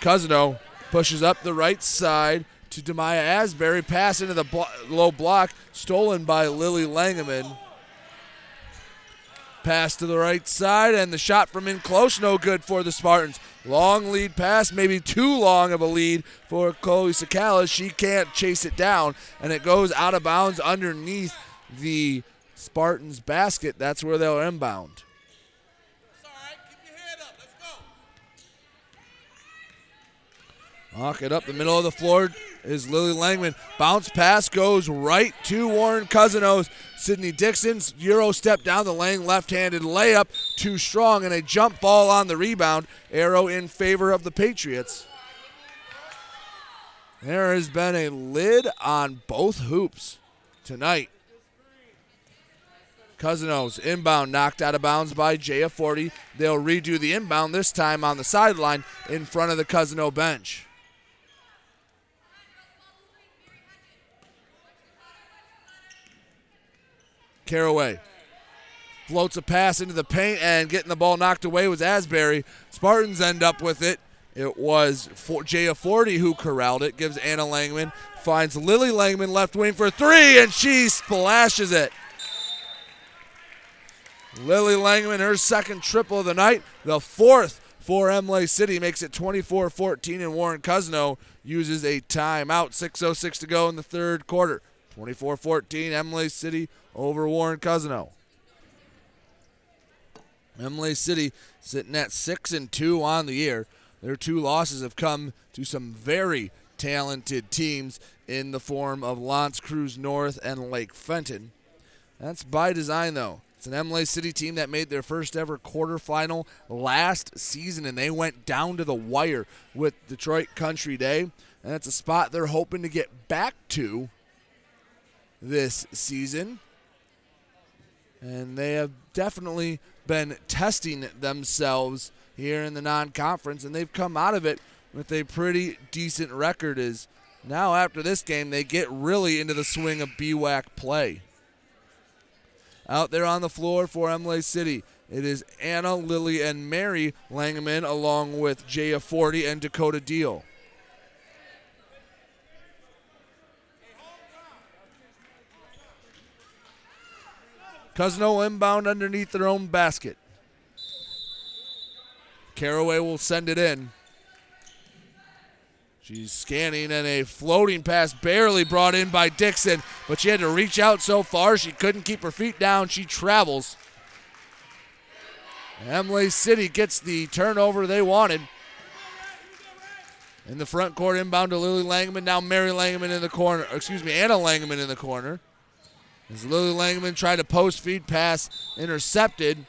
Cousino pushes up the right side to Demaya Asbury. Pass into the blo- low block, stolen by Lily Langeman. Pass to the right side, and the shot from in close, no good for the Spartans. Long lead pass, maybe too long of a lead for Chloe Sakalas. She can't chase it down, and it goes out of bounds underneath the Spartans' basket. That's where they'll inbound. Hawk it up the middle of the floor is Lily Langman. Bounce pass goes right to Warren Cousinos. Sydney Dixon's Euro step down the lane, left handed layup, too strong, and a jump ball on the rebound. Arrow in favor of the Patriots. There has been a lid on both hoops tonight. Cousinos inbound knocked out of bounds by Jaya Forty. They'll redo the inbound this time on the sideline in front of the Cousino bench. Caraway floats a pass into the paint and getting the ball knocked away was Asbury. Spartans end up with it. It was for Jaya Forty who corralled it. Gives Anna Langman. Finds Lily Langman left wing for three, and she splashes it. Lily Langman, her second triple of the night. The fourth for Imlay City makes it 24 14, and Warren Cousino uses a timeout. 6.06 to go in the third quarter. 24 14, Imlay City over Warren Cousino. Imlay City sitting at 6 and 2 on the year. Their two losses have come to some very talented teams in the form of L'Anse Creuse North and Lake Fenton. That's by design, though. It's an Imlay City team that made their first ever quarterfinal last season, and they went down to the wire with Detroit Country Day. And that's a spot they're hoping to get back to this season. And they have definitely been testing themselves here in the non conference, and they've come out of it with a pretty decent record. Is now after this game, they get really into the swing of BWAC play. Out there on the floor for Imlay City, it is Anna, Lily, and Mary Langeman, along with Jaya Forty and Dakota Deal. Cousino inbound underneath their own basket. Caraway will send it in. She's scanning and a floating pass barely brought in by Dixon, but she had to reach out so far she couldn't keep her feet down. She travels. Imlay City gets the turnover they wanted. In the front court, inbound to Lily Langman. Now Mary Langman in the corner. Excuse me, Anna Langman in the corner. As Lily Langman tried to post feed pass, intercepted,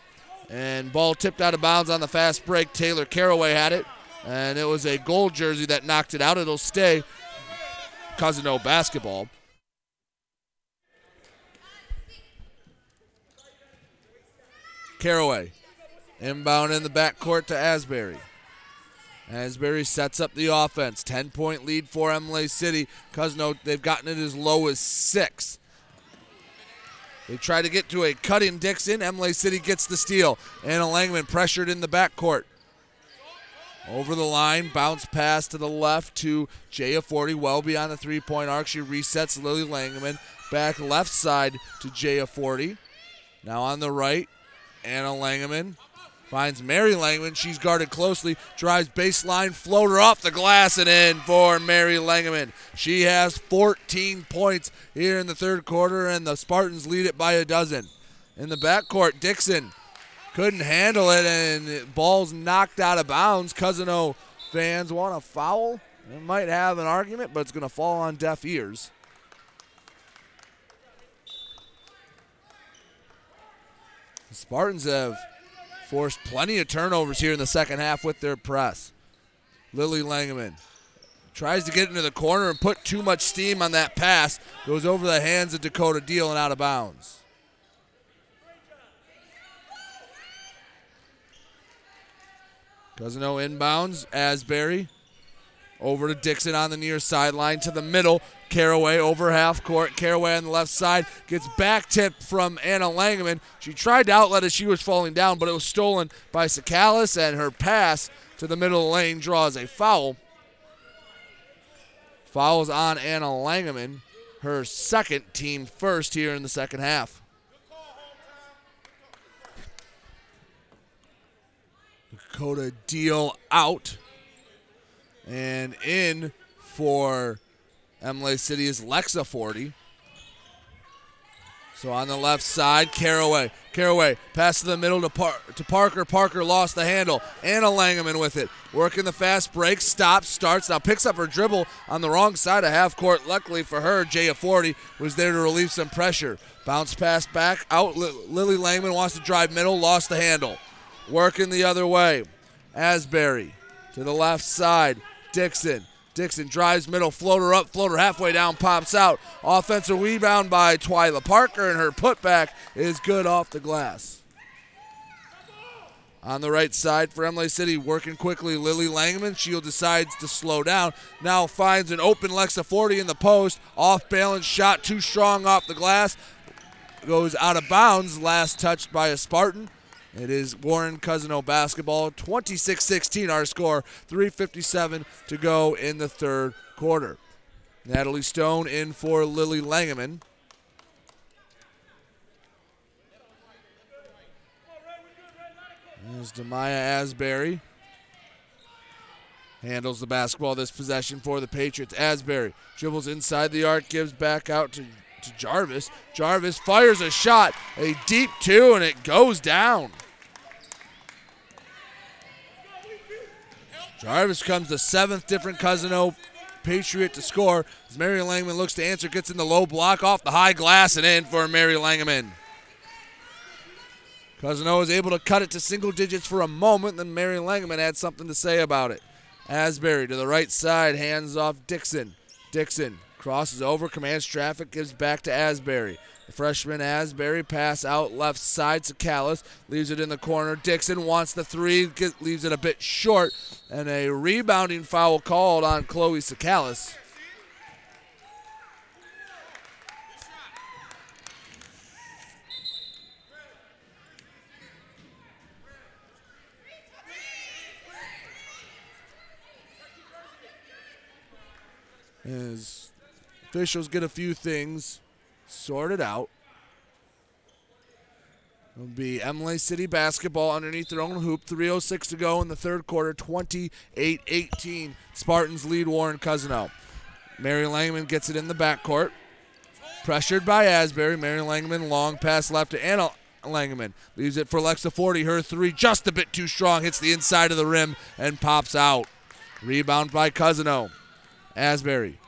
and ball tipped out of bounds on the fast break. Taylor Caraway had it, and it was a gold jersey that knocked it out. It'll stay Cousino basketball. Caraway inbound in the backcourt to Asbury. Asbury sets up the offense. 10 point lead for Imlay City. Cousino, they've gotten it as low as six. They try to get to a cutting Dixon. Imlay City gets the steal. Anna Langman pressured in the backcourt. Over the line, bounce pass to the left to Jaya Forty, well beyond the three point arc. She resets Lily Langman. Back left side to Jaya Forty. Now on the right, Anna Langman finds Mary Langman. She's guarded closely, drives baseline, floater off the glass and in for Mary Langman. She has 14 points here in the third quarter, and the Spartans lead it by a dozen. In the backcourt, Dixon couldn't handle it, and ball's knocked out of bounds. Cousino fans want a foul. They might have an argument, but it's going to fall on deaf ears. The Spartans have forced plenty of turnovers here in the second half with their press. Lily Langeman tries to get into the corner and put too much steam on that pass. Goes over the hands of Dakota Deal and out of bounds. Cousino inbounds. Asbury over to Dixon on the near sideline to the middle. Caraway over half court. Caraway on the left side gets back tip from Anna Langman. She tried to outlet as she was falling down, but it was stolen by Sakalis, and her pass to the middle of the lane, draws a foul. Fouls on Anna Langeman, her second team first here in the second half. Dakota Deal out. And in for Imlay City is Lexa Forty. So on the left side, Caraway. Caraway pass to the middle to, Par- to Parker. Parker lost the handle. Anna Langeman with it. Working the fast break. Stops, starts. Now picks up her dribble on the wrong side of half court. Luckily for her, Jaya Forty was there to relieve some pressure. Bounce pass back out. Lily Langman wants to drive middle. Lost the handle. Working the other way. Asbury to the left side. Dixon. Dixon drives middle, floater up, floater halfway down, pops out. Offensive rebound by Twyla Parker, and her putback is good off the glass. On the right side for Imlay City, working quickly, Lily Langman. Shield decides to slow down. Now finds an open Lexa Forty in the post. Off balance shot, too strong off the glass. Goes out of bounds. Last touched by a Spartan. It is Warren Cousino basketball, 26 16 our score, 3.57 to go in the third quarter. Natalie Stone in for Lily Langeman. There's Demaya Asbury. Handles the basketball this possession for the Patriots. Asbury dribbles inside the arc, gives back out to, to Jarvis. Jarvis fires a shot, a deep two, and it goes down. Jarvis comes the seventh different Cousino Patriot to score as Mary Langman looks to answer, gets in the low block off the high glass and in for Mary Langman. Cousino is able to cut it to single digits for a moment, then Mary Langman had something to say about it. Asbury to the right side, hands off Dixon. Dixon crosses over, commands traffic, gives back to Asbury. The freshman Asbury pass out left side to Callis, leaves it in the corner. Dixon wants the three, leaves it a bit short, and a rebounding foul called on Chloe Sakalis. As officials get a few things sorted out. It'll be Imlay City basketball underneath their own hoop. 3.06 to go in the third quarter. 28 18. Spartans lead Warren Cousino. Mary Langman gets it in the backcourt. Pressured by Asbury. Mary Langman, long pass left to Anna Langman. Leaves it for Lexa Forty. Her three just a bit too strong. Hits the inside of the rim and pops out. Rebound by Cousino. Asbury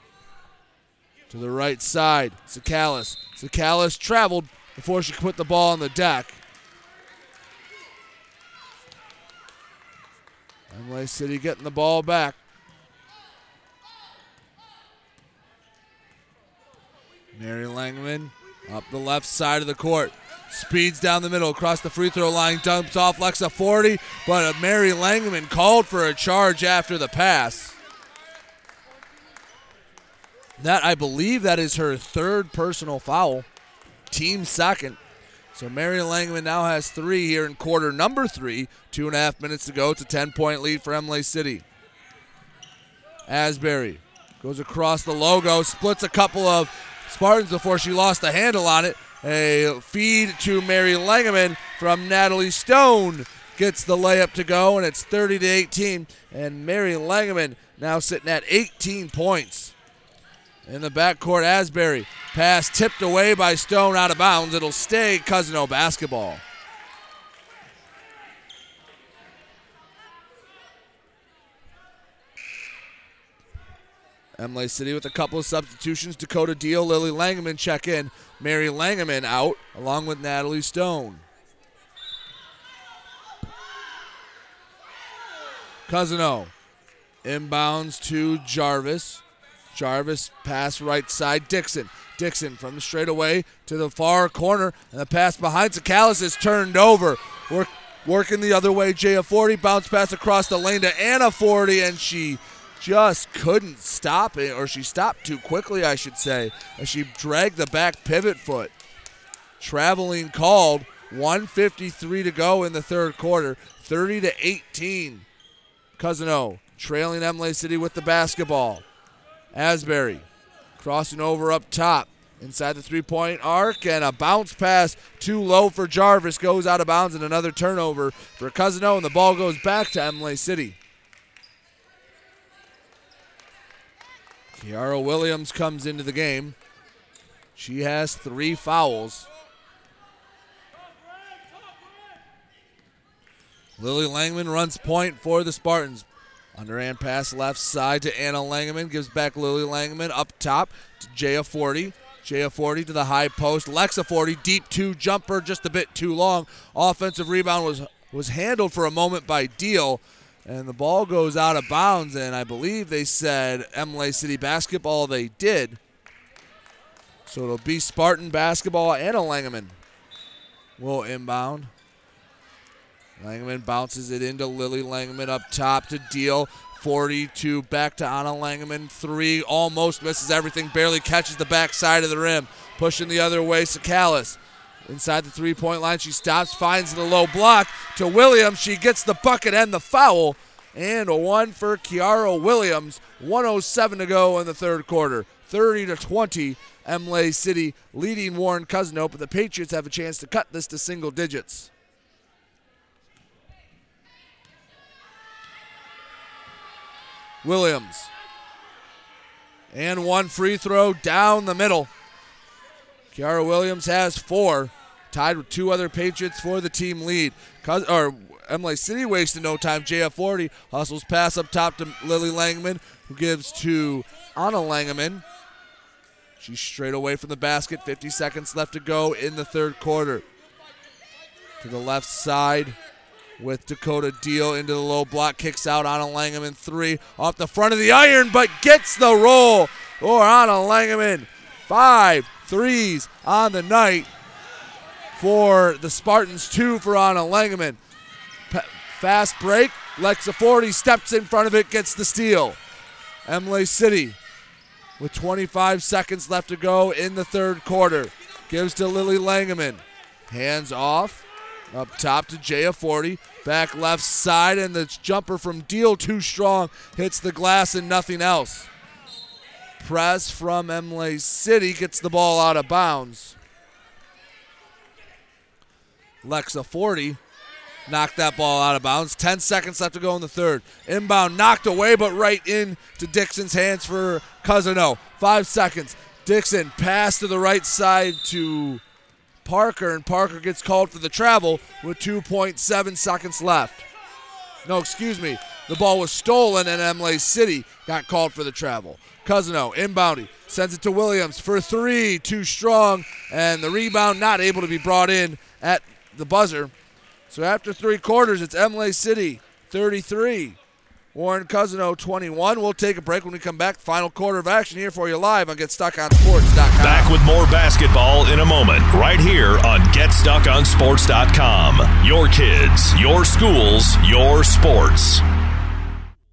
to the right side. Sakalis. Sakalis traveled before she put the ball on the deck. Imlay City getting the ball back. Mary Langman up the left side of the court. Speeds down the middle across the free throw line, dumps off Lexa Forty, but Mary Langman called for a charge after the pass. That I believe that is her third personal foul, team second. So Mary Langman now has three here in quarter number three. Two and a half minutes to go. It's a 10 point lead for Imlay City. Asbury goes across the logo, splits a couple of Spartans before she lost the handle on it. A feed to Mary Langeman from Natalie Stone gets the layup to go, and it's 30 to 18. And Mary Langeman now sitting at 18 points in the backcourt. Asbury pass tipped away by Stone out of bounds. It'll stay Cousino basketball. Imlay City with a couple of substitutions. Dakota Deal, Lily Langeman check in. Mary Langeman out along with Natalie Stone. Cousino inbounds to Jarvis. Jarvis pass right side. Dixon. Dixon from the straightaway to the far corner. And the pass behind Sakalis is turned over. Work, working the other way. Jaya Forty bounce pass across the lane to Anna 40, and she just couldn't stop it, or she stopped too quickly, I should say, as she dragged the back pivot foot. Traveling called. 153 to go in the third quarter. 30 to 18. Cousin Cousino trailing Imlay City with the basketball. Asbury crossing over up top inside the three point arc and a bounce pass too low for Jarvis goes out of bounds and another turnover for Cousino and the ball goes back to Imlay City. Kiara Williams comes into the game. She has three fouls. Lily Langman runs point for the Spartans. Underhand pass left side to Anna Langman. Gives back Lily Langman up top to Jaya Forty. Jaya Forty to the high post. Lexa Forty deep two jumper just a bit too long. Offensive rebound was was handled for a moment by Deal. And the ball goes out of bounds, and I believe they said Imlay City basketball. They did. So it'll be Spartan basketball. Anna Langeman will inbound. Langeman bounces it into Lily Langman up top to Deal. 42 back to Anna Langman. Three almost misses everything, barely catches the back side of the rim. Pushing the other way, Sakalis. Inside the three point line, she stops, finds the low block to Williams. She gets the bucket and the foul. And a one for Kiara Williams. 107 to go in the third quarter. 30 to 20. Imlay City leading Warren Cousino, but the Patriots have a chance to cut this to single digits. Williams. And one free throw down the middle. Kiara Williams has four, tied with two other Patriots for the team lead. Cous- or Imlay City wasting no time. JF40 hustles pass up top to Lily Langman, who gives to Anna Langman. She's straight away from the basket. 50 seconds left to go in the third quarter. To the left side with Dakota Deal into the low block. Kicks out Anna Langeman three off the front of the iron, but gets the roll. Or Anna Langeman. Five threes on the night for the Spartans. Two for Anna Langeman. Pa- fast break. Lexa Forty steps in front of it, gets the steal. Imlay City with 25 seconds left to go in the third quarter. Gives to Lily Langeman. Hands off. Up top to Jaya Forty. Back left side, and the jumper from Deal too strong. Hits the glass and nothing else. Press from Imlay City gets the ball out of bounds. Lexa Forty knocked that ball out of bounds. 10 seconds left to go in the third. Inbound knocked away, but right into Dixon's hands for Cousino. Five seconds. Dixon pass to the right side to Parker, and Parker gets called for the travel with 2.7 seconds left. No, excuse me. The ball was stolen, and Imlay City got called for the travel. Cousino inbounding, sends it to Williams for three, too strong, and the rebound not able to be brought in at the buzzer. So after three quarters, it's Imlay City 33, Warren Cousino 21. We'll take a break when we come back. Final quarter of action here for you live on GetStuckOnSports.com.
Back with more basketball in a moment, right here on GetStuckOnSports.com. Your kids, your schools, your sports.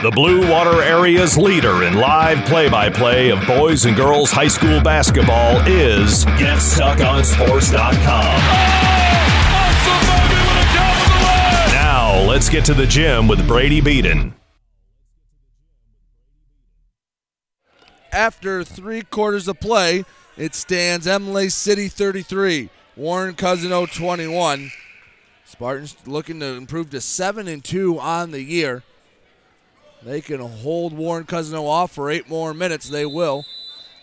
The Blue Water Area's leader in live play by play of boys and girls high school basketball is GetStuckOnSports.com. Now, let's get to the gym with Brady Beaton.
After three quarters of play, it stands Imlay City 33, Warren Cousino 21. Spartans looking to improve to 7 and 2 on the year. They can hold Warren Cousino off for eight more minutes. They will.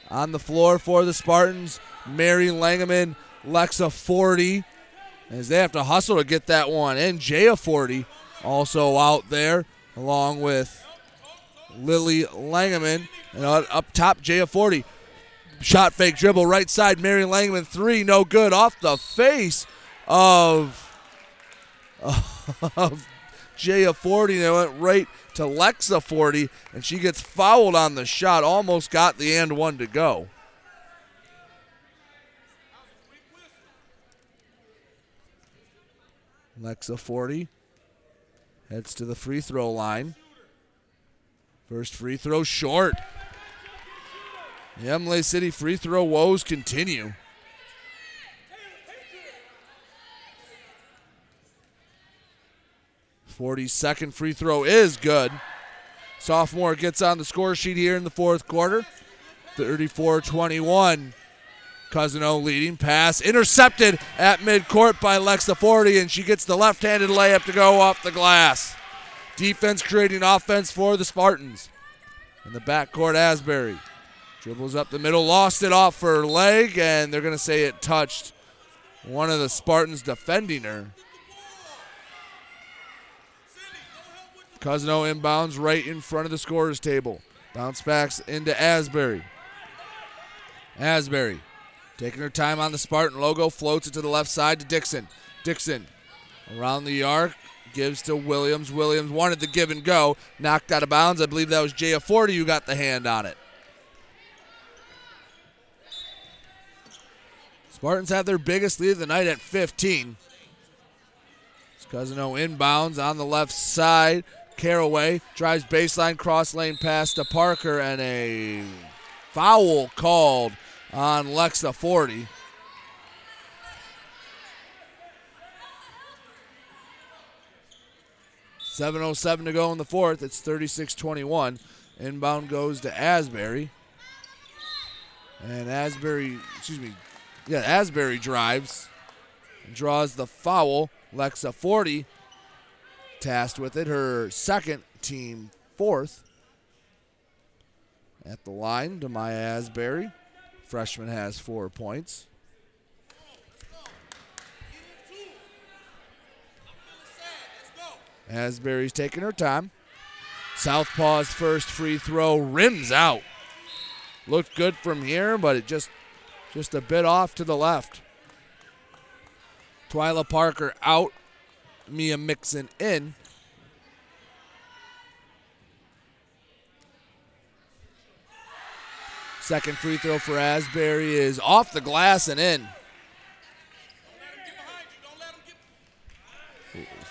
On the floor for the Spartans, Mary Langeman, Lexa Forty, as they have to hustle to get that one. And Jaya Forty also out there, along with Lily Langeman. And up top, Jaya Forty. Shot fake dribble, right side, Mary Langeman, three, no good, off the face of, of Jaya Forty, and it went right to Lexa Forty, and she gets fouled on the shot. Almost got the and one to go. Lexa Forty heads to the free throw line. First free throw short. The Imlay City free throw woes continue. Forty-second free throw is good. Sophomore gets on the score sheet here in the fourth quarter. 34 21. Cousino leading pass intercepted at midcourt by Lexa Forty, and she gets the left handed layup to go off the glass. Defense creating offense for the Spartans. In the backcourt, Asbury dribbles up the middle, lost it off her leg, and they're going to say it touched one of the Spartans defending her. Cousino inbounds right in front of the scorer's table. Bounce backs into Asbury. Asbury taking her time on the Spartan logo, floats it to the left side to Dixon. Dixon around the arc, gives to Williams. Williams wanted the give and go, knocked out of bounds. I believe that was Jaya Forty who got the hand on it. Spartans have their biggest lead of the night at 15. Cousino inbounds on the left side. Caraway drives baseline cross lane pass to Parker and a foul called on Lexa Forty. Seven oh seven to go in the fourth. It's 36-21. Inbound goes to Asbury. And Asbury, excuse me, yeah, Asbury drives, draws the foul. Lexa Forty tasked with it, her second team fourth. At the line to Maya Asbury. Freshman has four points. Asbury's taking her time. Southpaw's first free throw rims out. Looked good from here, but it just just a bit off to the left. Twyla Parker out. Mia Mixon in. Second free throw for Asbury is off the glass and in.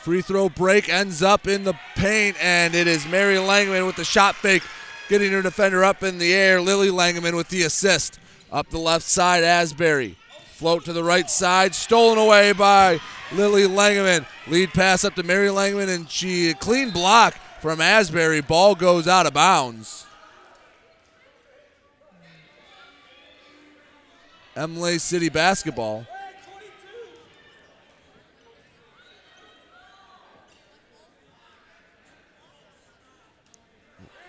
Free throw break ends up in the paint, and it is Mary Langman with the shot fake, getting her defender up in the air. Lily Langman with the assist. Up the left side, Asbury. Float to the right side, stolen away by Lily Langman. Lead pass up to Mary Langman, and she clean block from Asbury. Ball goes out of bounds. Imlay City basketball.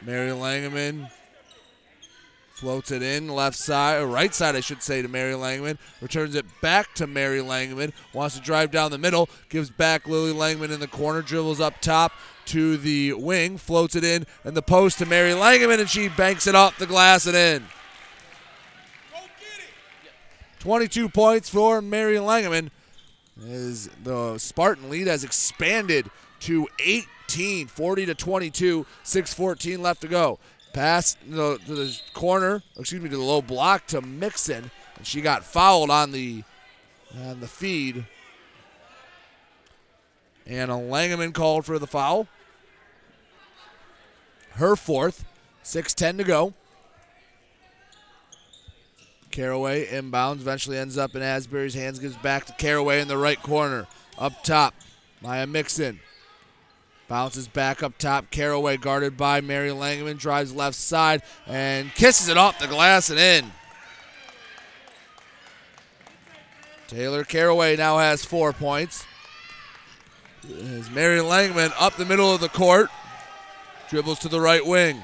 Mary Langman floats it in left side, or right side, I should say, to Mary Langman. Returns it back to Mary Langman. Wants to drive down the middle. Gives back Lily Langman in the corner. Dribbles up top to the wing. Floats it in and the post to Mary Langman, and she banks it off the glass and in. 22 points for Mary Langman as the Spartan lead has expanded to 18, 40 to 22, 6:14 left to go. Pass to the corner, excuse me, to the low block to Mixon, and she got fouled on the on the feed. And a Langeman called for the foul. Her fourth, 6:10 to go. Caraway inbounds, eventually ends up in Asbury's hands, gives back to Caraway in the right corner. Up top, Maya Mixon. Bounces back up top. Caraway guarded by Mary Langman. Drives left side and kisses it off the glass and in. Taylor Caraway now has four points. As Mary Langman up the middle of the court. Dribbles to the right wing.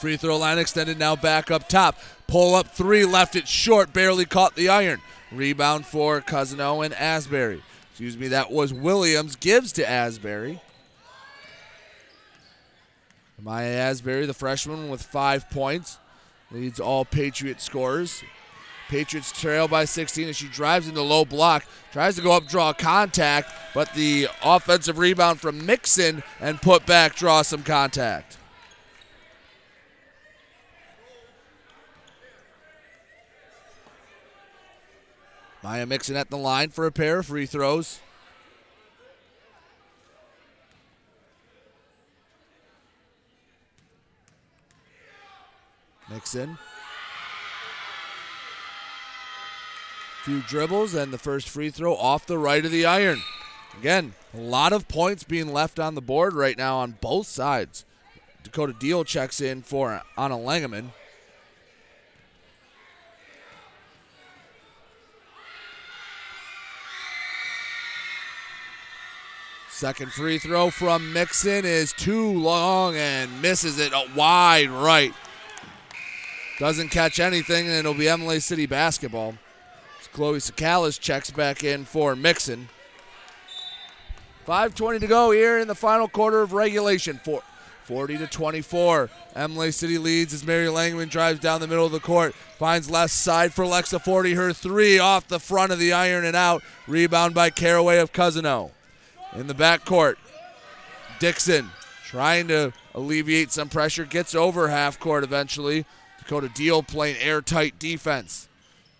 Free throw line extended now back up top. Pull up three, left it short, barely caught the iron. Rebound for Cousino and Asbury. Excuse me, that was Williams. Gives to Asbury. Maya Asbury, the freshman, with five points, leads all Patriot scorers. Patriots trail by 16 as she drives into low block, tries to go up, draw contact, but the offensive rebound from Mixon and put back draw some contact. Maya Mixon at the line for a pair of free throws. Mixon. Few dribbles and the first free throw off the right of the iron. Again, a lot of points being left on the board right now on both sides. Dakota Deal checks in for Anna Langeman. Second free throw from Mixon is too long and misses it wide right. Doesn't catch anything, and it'll be Imlay City basketball. As Chloe Sakalis checks back in for Mixon. 5.20 to go here in the final quarter of regulation. For 40 to 24. Imlay City leads as Mary Langman drives down the middle of the court. Finds left side for Lexa Forty. Her three off the front of the iron and out. Rebound by Caraway of Cousino. In the backcourt, Dixon trying to alleviate some pressure. Gets over half court eventually. Dakota Deal playing airtight defense.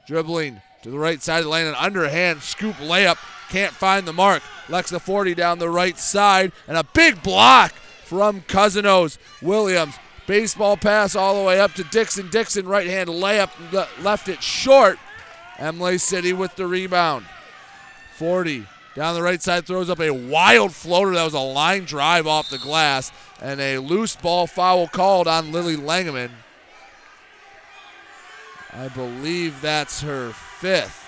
Dribbling to the right side of the lane, an underhand scoop layup. Can't find the mark. Lexa Forty down the right side, and a big block from Cousinos. Williams. Baseball pass all the way up to Dixon. Dixon right hand layup left it short. Imlay City with the rebound. Forty down the right side throws up a wild floater that was a line drive off the glass and a loose ball foul called on Lily Langeman. I believe that's her fifth.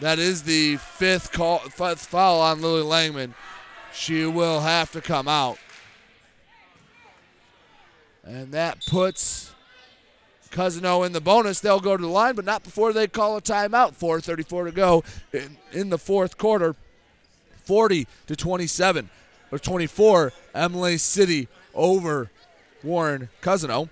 That is the fifth call, fifth foul on Lily Langman. She will have to come out. And that puts Cousino in the bonus. They'll go to the line, but not before they call a timeout. 4.34 to go in, in the fourth quarter. 40 to 27 or 24. Imlay City over Warren Cousino.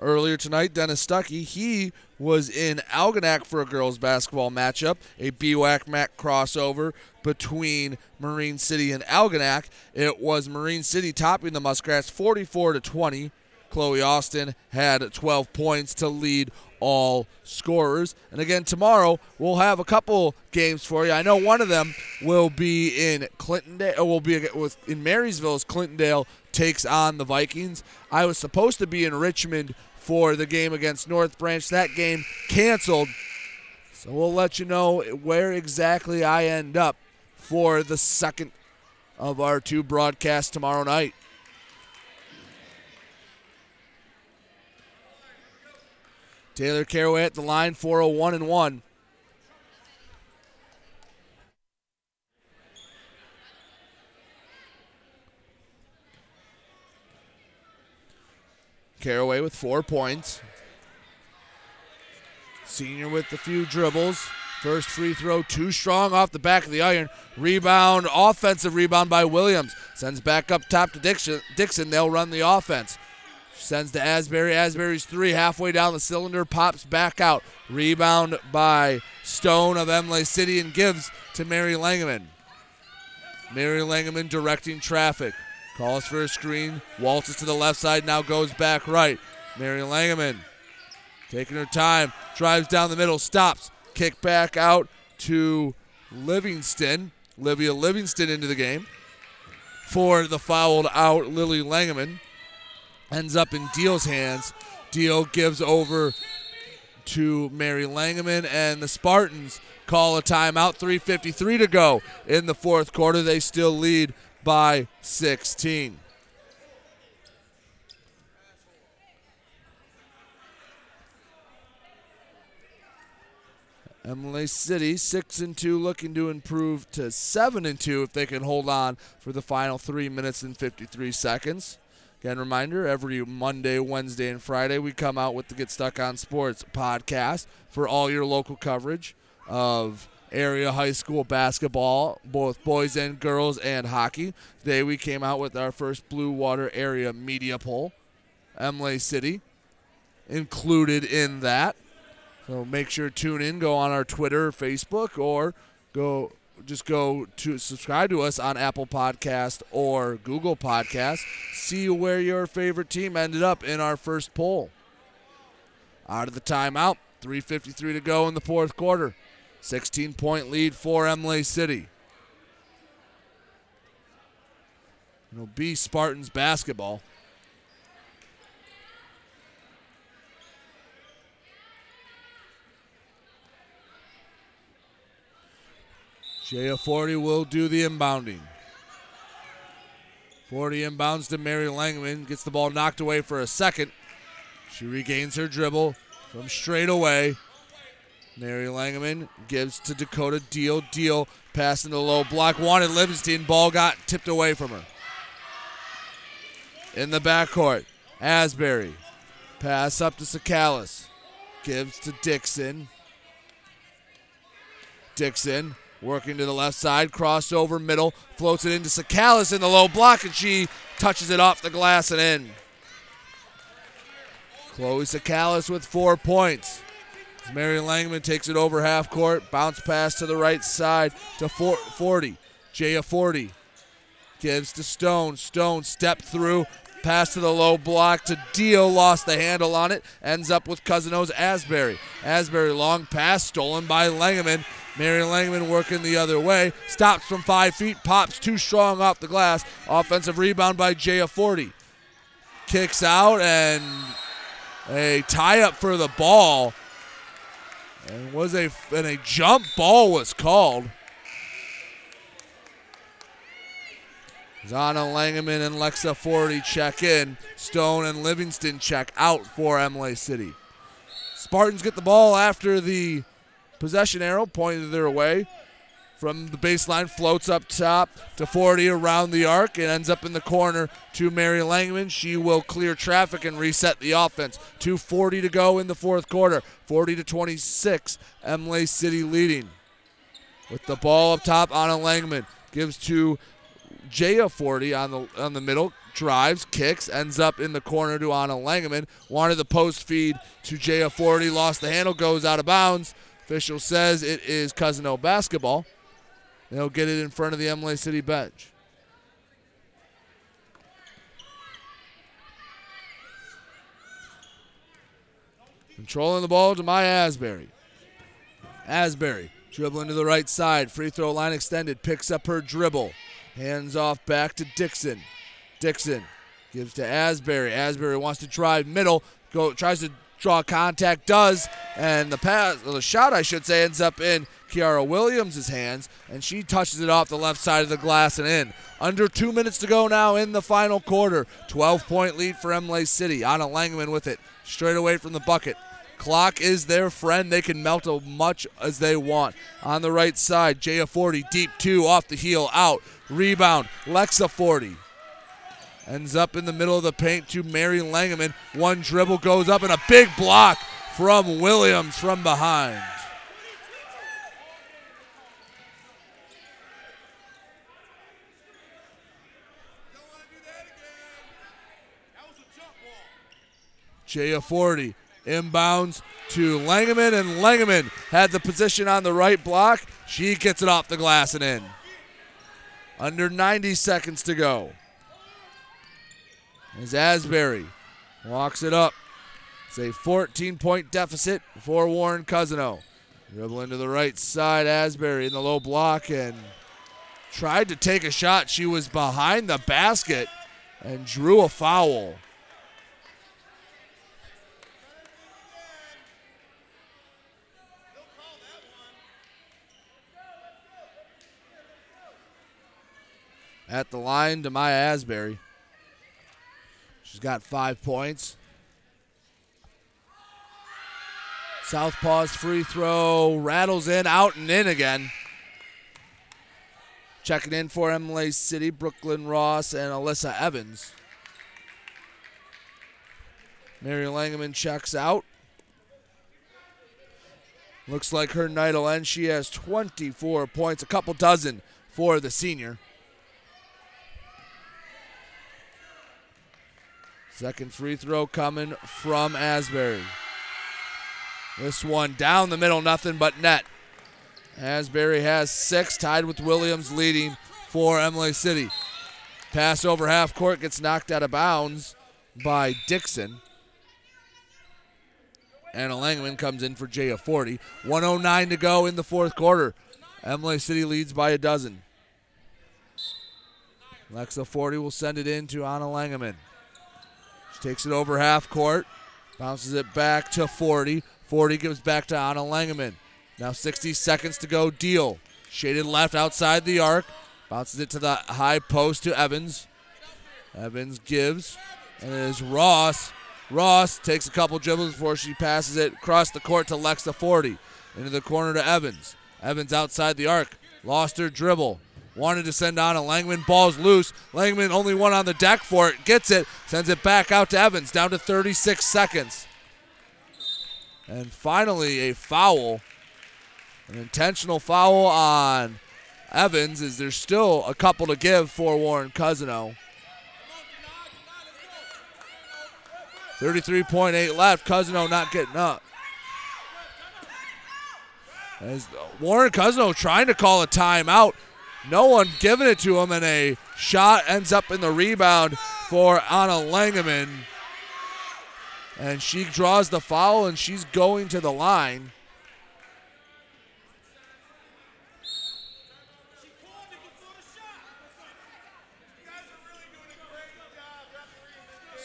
Earlier tonight, Dennis Stuckey, he was in Algonac for a girls basketball matchup, a BWAC MAC crossover between Marine City and Algonac. It was Marine City topping the Muskrats 44 to 20. Chloe Austin had 12 points to lead all scorers. And again, tomorrow we'll have a couple games for you. I know one of them will be in Clintondale, or will be with in Marysville as Clintondale takes on the Vikings. I was supposed to be in Richmond for the game against North Branch. That game canceled. So we'll let you know where exactly I end up for the second of our two broadcasts tomorrow night. Taylor Caraway at the line, 401 and 1. Caraway with four points. Senior with a few dribbles. First free throw, too strong off the back of the iron. Rebound, offensive rebound by Williams. Sends back up top to Dixon. Dixon. They'll run the offense. Sends to Asbury. Asbury's three halfway down the cylinder, pops back out. Rebound by Stone of Imlay City and gives to Mary Langeman. Mary Langeman directing traffic. Calls for a screen. Waltzes to the left side, now goes back right. Mary Langeman taking her time. Drives down the middle, stops. Kick back out to Livingston. Livia Livingston into the game. For the fouled out Lily Langeman. Ends up in Deal's hands. Deal gives over to Mary Langeman, and the Spartans call a timeout. 3.53 to go in the fourth quarter. They still lead by 16. Imlay City six and two, looking to improve to seven and two if they can hold on for the final three minutes and 53 seconds. Again, reminder every Monday, Wednesday, and Friday we come out with the Get Stuck on Sports podcast for all your local coverage of area high school basketball, both boys and girls, and hockey. Today we came out with our first Blue Water area media poll. Imlay City included in that. So make sure to tune in, go on our Twitter, Facebook, or go just go to subscribe to us on Apple Podcast or Google Podcast. See where your favorite team ended up in our first poll. Out of the timeout, 3.53 to go in the fourth quarter. 16 point lead for Imlay City. It'll be Spartans basketball. Jaya Forty will do the inbounding. Forty inbounds to Mary Langman. Gets the ball knocked away for a second. She regains her dribble from straight away. Mary Langman gives to Dakota Deal. Deal passing the low block. Wanted Livingston. Ball got tipped away from her. In the backcourt, Asbury. Pass up to Sakalis. Gives to Dixon. Dixon working to the left side. Crossover middle. Floats it into Sakalis in the low block, and she touches it off the glass and in. Chloe Sakalis with four points. As Mary Langman takes it over half court. Bounce pass to the right side to Forty. Jaya Forty gives to Stone. Stone step through. Pass to the low block to Dio, Lost the handle on it. Ends up with Cousino's Asbury. Asbury long pass stolen by Langman. Mary Langman working the other way. Stops from five feet. Pops too strong off the glass. Offensive rebound by Jaya Forty. Kicks out and a tie up for the ball. And was a and a jump ball was called. Zana Langeman and Lexa Forty check in. Stone and Livingston check out for Imlay City. Spartans get the ball after the possession arrow pointed their way. From the baseline, floats up top to Forty around the arc and ends up in the corner to Mary Langman. She will clear traffic and reset the offense. 2.40 to go in the fourth quarter. 40 to 26. Imlay City leading. With the ball up top, Anna Langman gives to Jaya Forty on the on the middle, drives, kicks, ends up in the corner to Anna Langman. Wanted the post feed to Jaya Forty, lost the handle, goes out of bounds. Official says it is Cousin Cousino basketball. They'll get it in front of the Imlay City bench. Controlling the ball to Maya Asbury. Asbury dribbling to the right side. Free throw line extended. Picks up her dribble. Hands off back to Dixon. Dixon gives to Asbury. Asbury wants to drive middle. Go tries to draw contact, does, and the pass, the shot, I should say, ends up in Kiara Williams' hands, and she touches it off the left side of the glass and in. Under two minutes to go now in the final quarter. 12 point lead for Imlay City. Anna Langman with it straight away from the bucket. Clock is their friend. They can melt as much as they want. On the right side, Jaya Forty, deep two, off the heel, out. Rebound, Lexa Forty. Ends up in the middle of the paint to Mary Langeman. One dribble goes up and a big block from Williams from behind. Jaya Forty inbounds to Langeman, and Langeman had the position on the right block. She gets it off the glass and in. Under 90 seconds to go. As Asbury walks it up. It's a 14 point deficit for Warren Cousino. Dribbling to the right side, Asbury in the low block and tried to take a shot. She was behind the basket and drew a foul. At the line to Maya Asbury. She's got five points. Southpaw's free throw rattles in, out and in again. Checking in for Imlay City, Brooklyn Ross, and Alyssa Evans. Mary Langeman checks out. Looks like her night will end. She has 24 points, a couple dozen for the senior. Second free throw coming from Asbury. This one down the middle, nothing but net. Asbury has six, tied with Williams leading for Imlay City. Pass over half court gets knocked out of bounds by Dixon. Anna Langman comes in for Jaya Forty. 109 to go in the fourth quarter. Imlay City leads by a dozen. Lexa Forty will send it in to Anna Langeman. Takes it over half court, bounces it back to Forty. Forty gives back to Anna Langeman. Now 60 seconds to go. Deal. Shaded left outside the arc. Bounces it to the high post to Evans. Evans gives. And it is Ross. Ross takes a couple dribbles before she passes it across the court to Lexa Forty. Into the corner to Evans. Evans outside the arc. Lost her dribble. Wanted to send on a Langman. Ball's loose. Langman only one on the deck for it. Gets it. Sends it back out to Evans. Down to 36 seconds. And finally, a foul. An intentional foul on Evans. Is there's still a couple to give for Warren Cousino. 33.8 left. Cousino not getting up. As Warren Cousino trying to call a timeout. No one giving it to him, and a shot ends up in the rebound for Anna Langeman. And she draws the foul, and she's going to the line.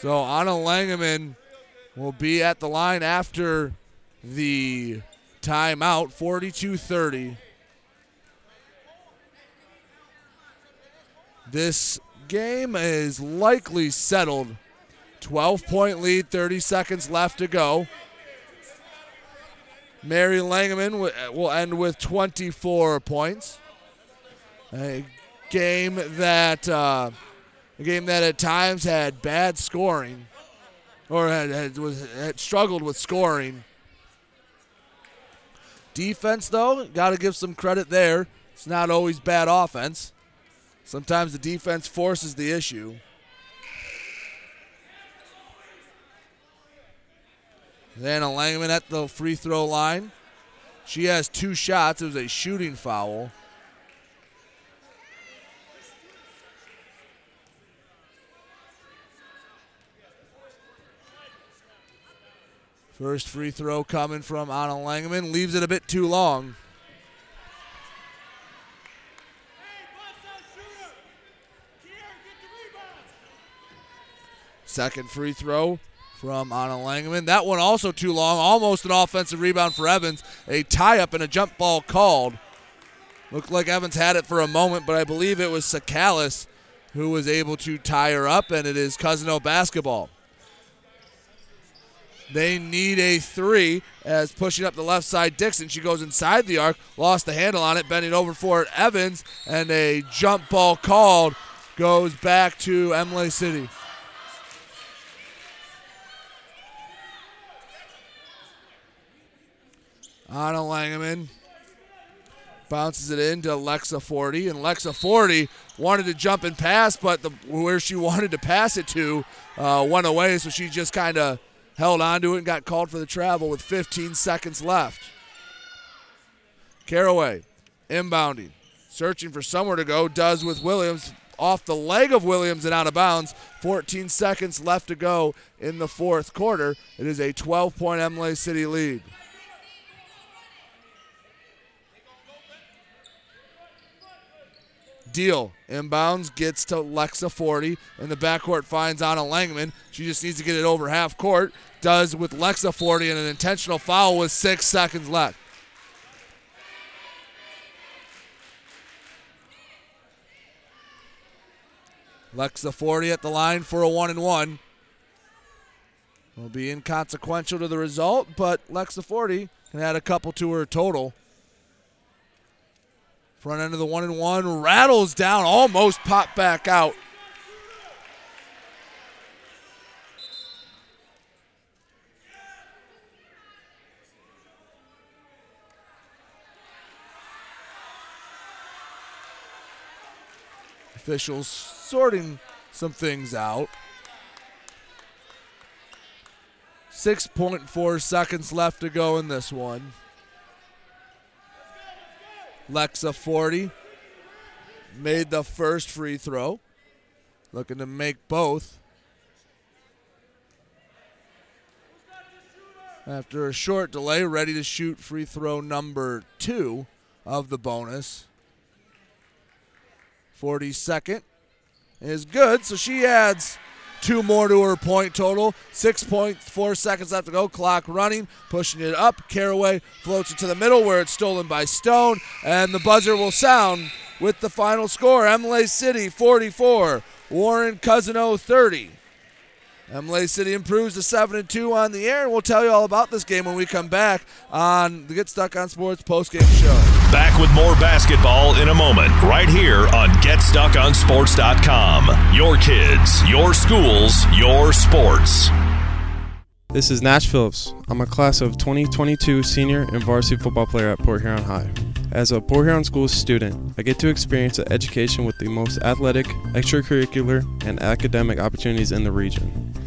So Anna Langeman will be at the line after the timeout, 42 30. This game is likely settled. 12 point lead, 30 seconds left to go. Mary Langeman will end with 24 points. A game that uh, a game that at times had bad scoring, or had, had, was, had struggled with scoring. Defense, though, got to give some credit there. It's not always bad offense. Sometimes the defense forces the issue. Then a Langman at the free throw line. She has two shots. It was a shooting foul. First free throw coming from Anna Langman. Leaves it a bit too long. Second free throw from Anna Langman. That one also too long. Almost an offensive rebound for Evans. A tie up and a jump ball called. Looked like Evans had it for a moment, but I believe it was Sakalis who was able to tie her up, and it is Cousino basketball. They need a three as pushing up the left side. Dixon, she goes inside the arc, lost the handle on it, bending over for it. Evans, and a jump ball called goes back to Imlay City. Anna Langeman bounces it into Lexa Forty, and Lexa Forty wanted to jump and pass, but the, where she wanted to pass it to uh, went away, so she just kind of held on to it and got called for the travel with 15 seconds left. Caraway inbounding, searching for somewhere to go, does with Williams off the leg of Williams and out of bounds. 14 seconds left to go in the fourth quarter. It is a 12 point Imlay City lead. Deal inbounds gets to Lexa Forty in the backcourt finds Anna Langman. She just needs to get it over half court. Does with Lexa Forty and an intentional foul with six seconds left. Lexa Forty at the line for a one and one. Will be inconsequential to the result, but Lexa Forty can add a couple to her total. Front end of the one and one rattles down, almost popped back out. Officials sorting some things out. 6.4 seconds left to go in this one. Lexa Forty made the first free throw. Looking to make both. After a short delay, ready to shoot free throw number two of the bonus. 42nd is good, so she adds two more to her point total. 6.4 seconds left to go. Clock running, pushing it up. Caraway floats it to the middle where it's stolen by Stone, and the buzzer will sound with the final score Imlay City 44, Warren Cousino 30. Imlay City improves to 7 and 2 on the air, and we'll tell you all about this game when we come back on the Get Stuck on Sports postgame show.
Back with more basketball in a moment, right here on GetStuckOnSports.com. Your kids, your schools, your sports.
This is Nash Phillips. I'm a class of 2022 senior and varsity football player at Port Huron High. As a Port Huron School student, I get to experience an education with the most athletic, extracurricular, and academic opportunities in the region.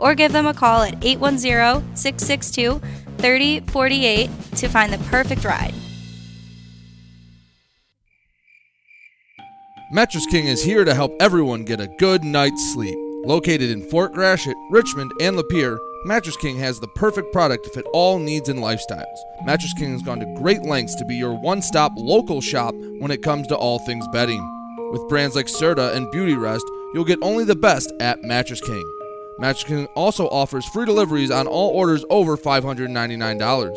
Or give them a call at 810 662 3048 to find the perfect ride.
Mattress King is here to help everyone get a good night's sleep. Located in Fort Gratiot, Richmond, and Lapeer, Mattress King has the perfect product to fit all needs and lifestyles. Mattress King has gone to great lengths to be your one stop local shop when it comes to all things bedding. With brands like Serta and Beautyrest, you'll get only the best at Mattress King. Mattress King also offers free deliveries on all orders over $599.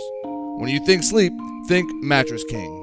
When you think sleep, think Mattress King.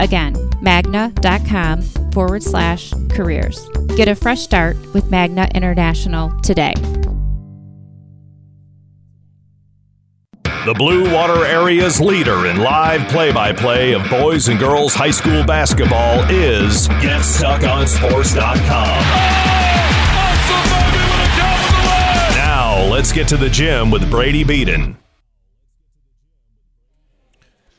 Again, magna.com forward slash careers. Get a fresh start with Magna International today.
The Blue Water Area's leader in live play by play of boys and girls high school basketball is GetStuckOnSports.com. Now, let's get to the gym with Brady Beaton.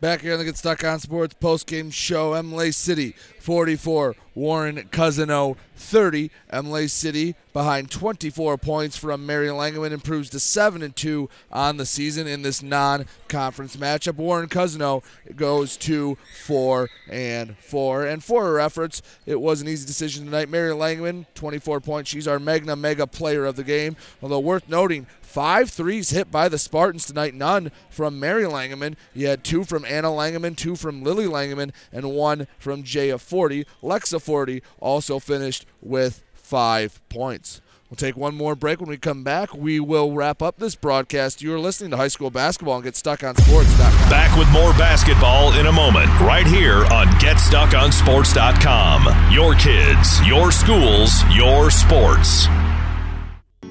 Back here on the Get Stuck on Sports postgame show, Imlay City 44, Warren Cousino 30. Imlay City behind 24 points from Mary Langeman improves to 7 and 2 on the season in this non-conference matchup. Warren Cousino goes to 4 and 4. And for her efforts, it was an easy decision tonight. Mary Langeman, 24 points. She's our Magna Mega player of the game. Although worth noting, Five threes hit by the Spartans tonight, none from Mary Langeman. You had two from Anna Langeman, two from Lily Langeman, and one from Jaya Forty. Lexa Forty also finished with five points. We'll take one more break. When we come back, we will wrap up this broadcast. You are listening to high school basketball and get stuck on sports.com.
Back with more basketball in a moment, right here on GetStuckOnSports.com. Your kids, your schools, your sports.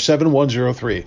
7103.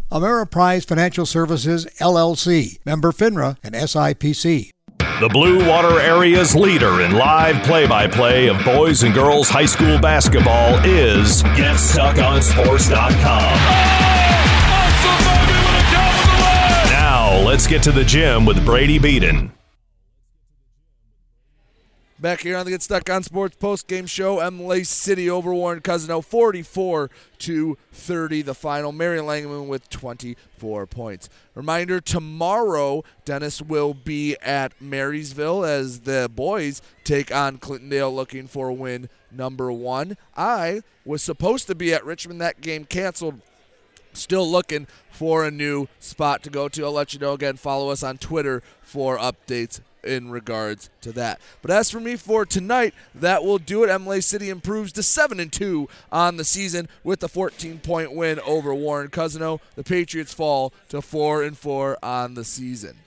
Ameriprise Financial Services, LLC, member FINRA and SIPC.
The Blue Water Area's leader in live play by play of boys and girls high school basketball is GetStuckOnSports.com. Now, let's get to the gym with Brady Beaton.
Back here on the Get Stuck on Sports post game show, Imlay City over Warren Cousino 44 to 30. The final. Mary Langman with 24 points. Reminder tomorrow, Dennis will be at Marysville as the boys take on Clintondale looking for win number one. I was supposed to be at Richmond. That game canceled. Still looking for a new spot to go to. I'll let you know again. Follow us on Twitter for updates in regards to that. But as for me for tonight, that will do it. Imlay City improves to 7 and 2 on the season with a 14 point win over Warren Cousino. The Patriots fall to 4 and 4 on the season.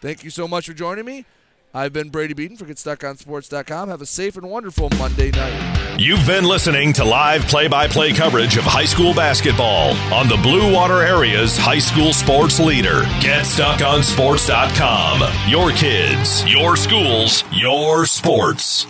Thank you so much for joining me. I've been Brady Beaton for GetStuckOnSports.com. Have a safe and wonderful Monday night.
You've been listening to live play by play coverage of high school basketball on the Blue Water Area's high school sports leader. GetStuckOnSports.com. Your kids, your schools, your sports.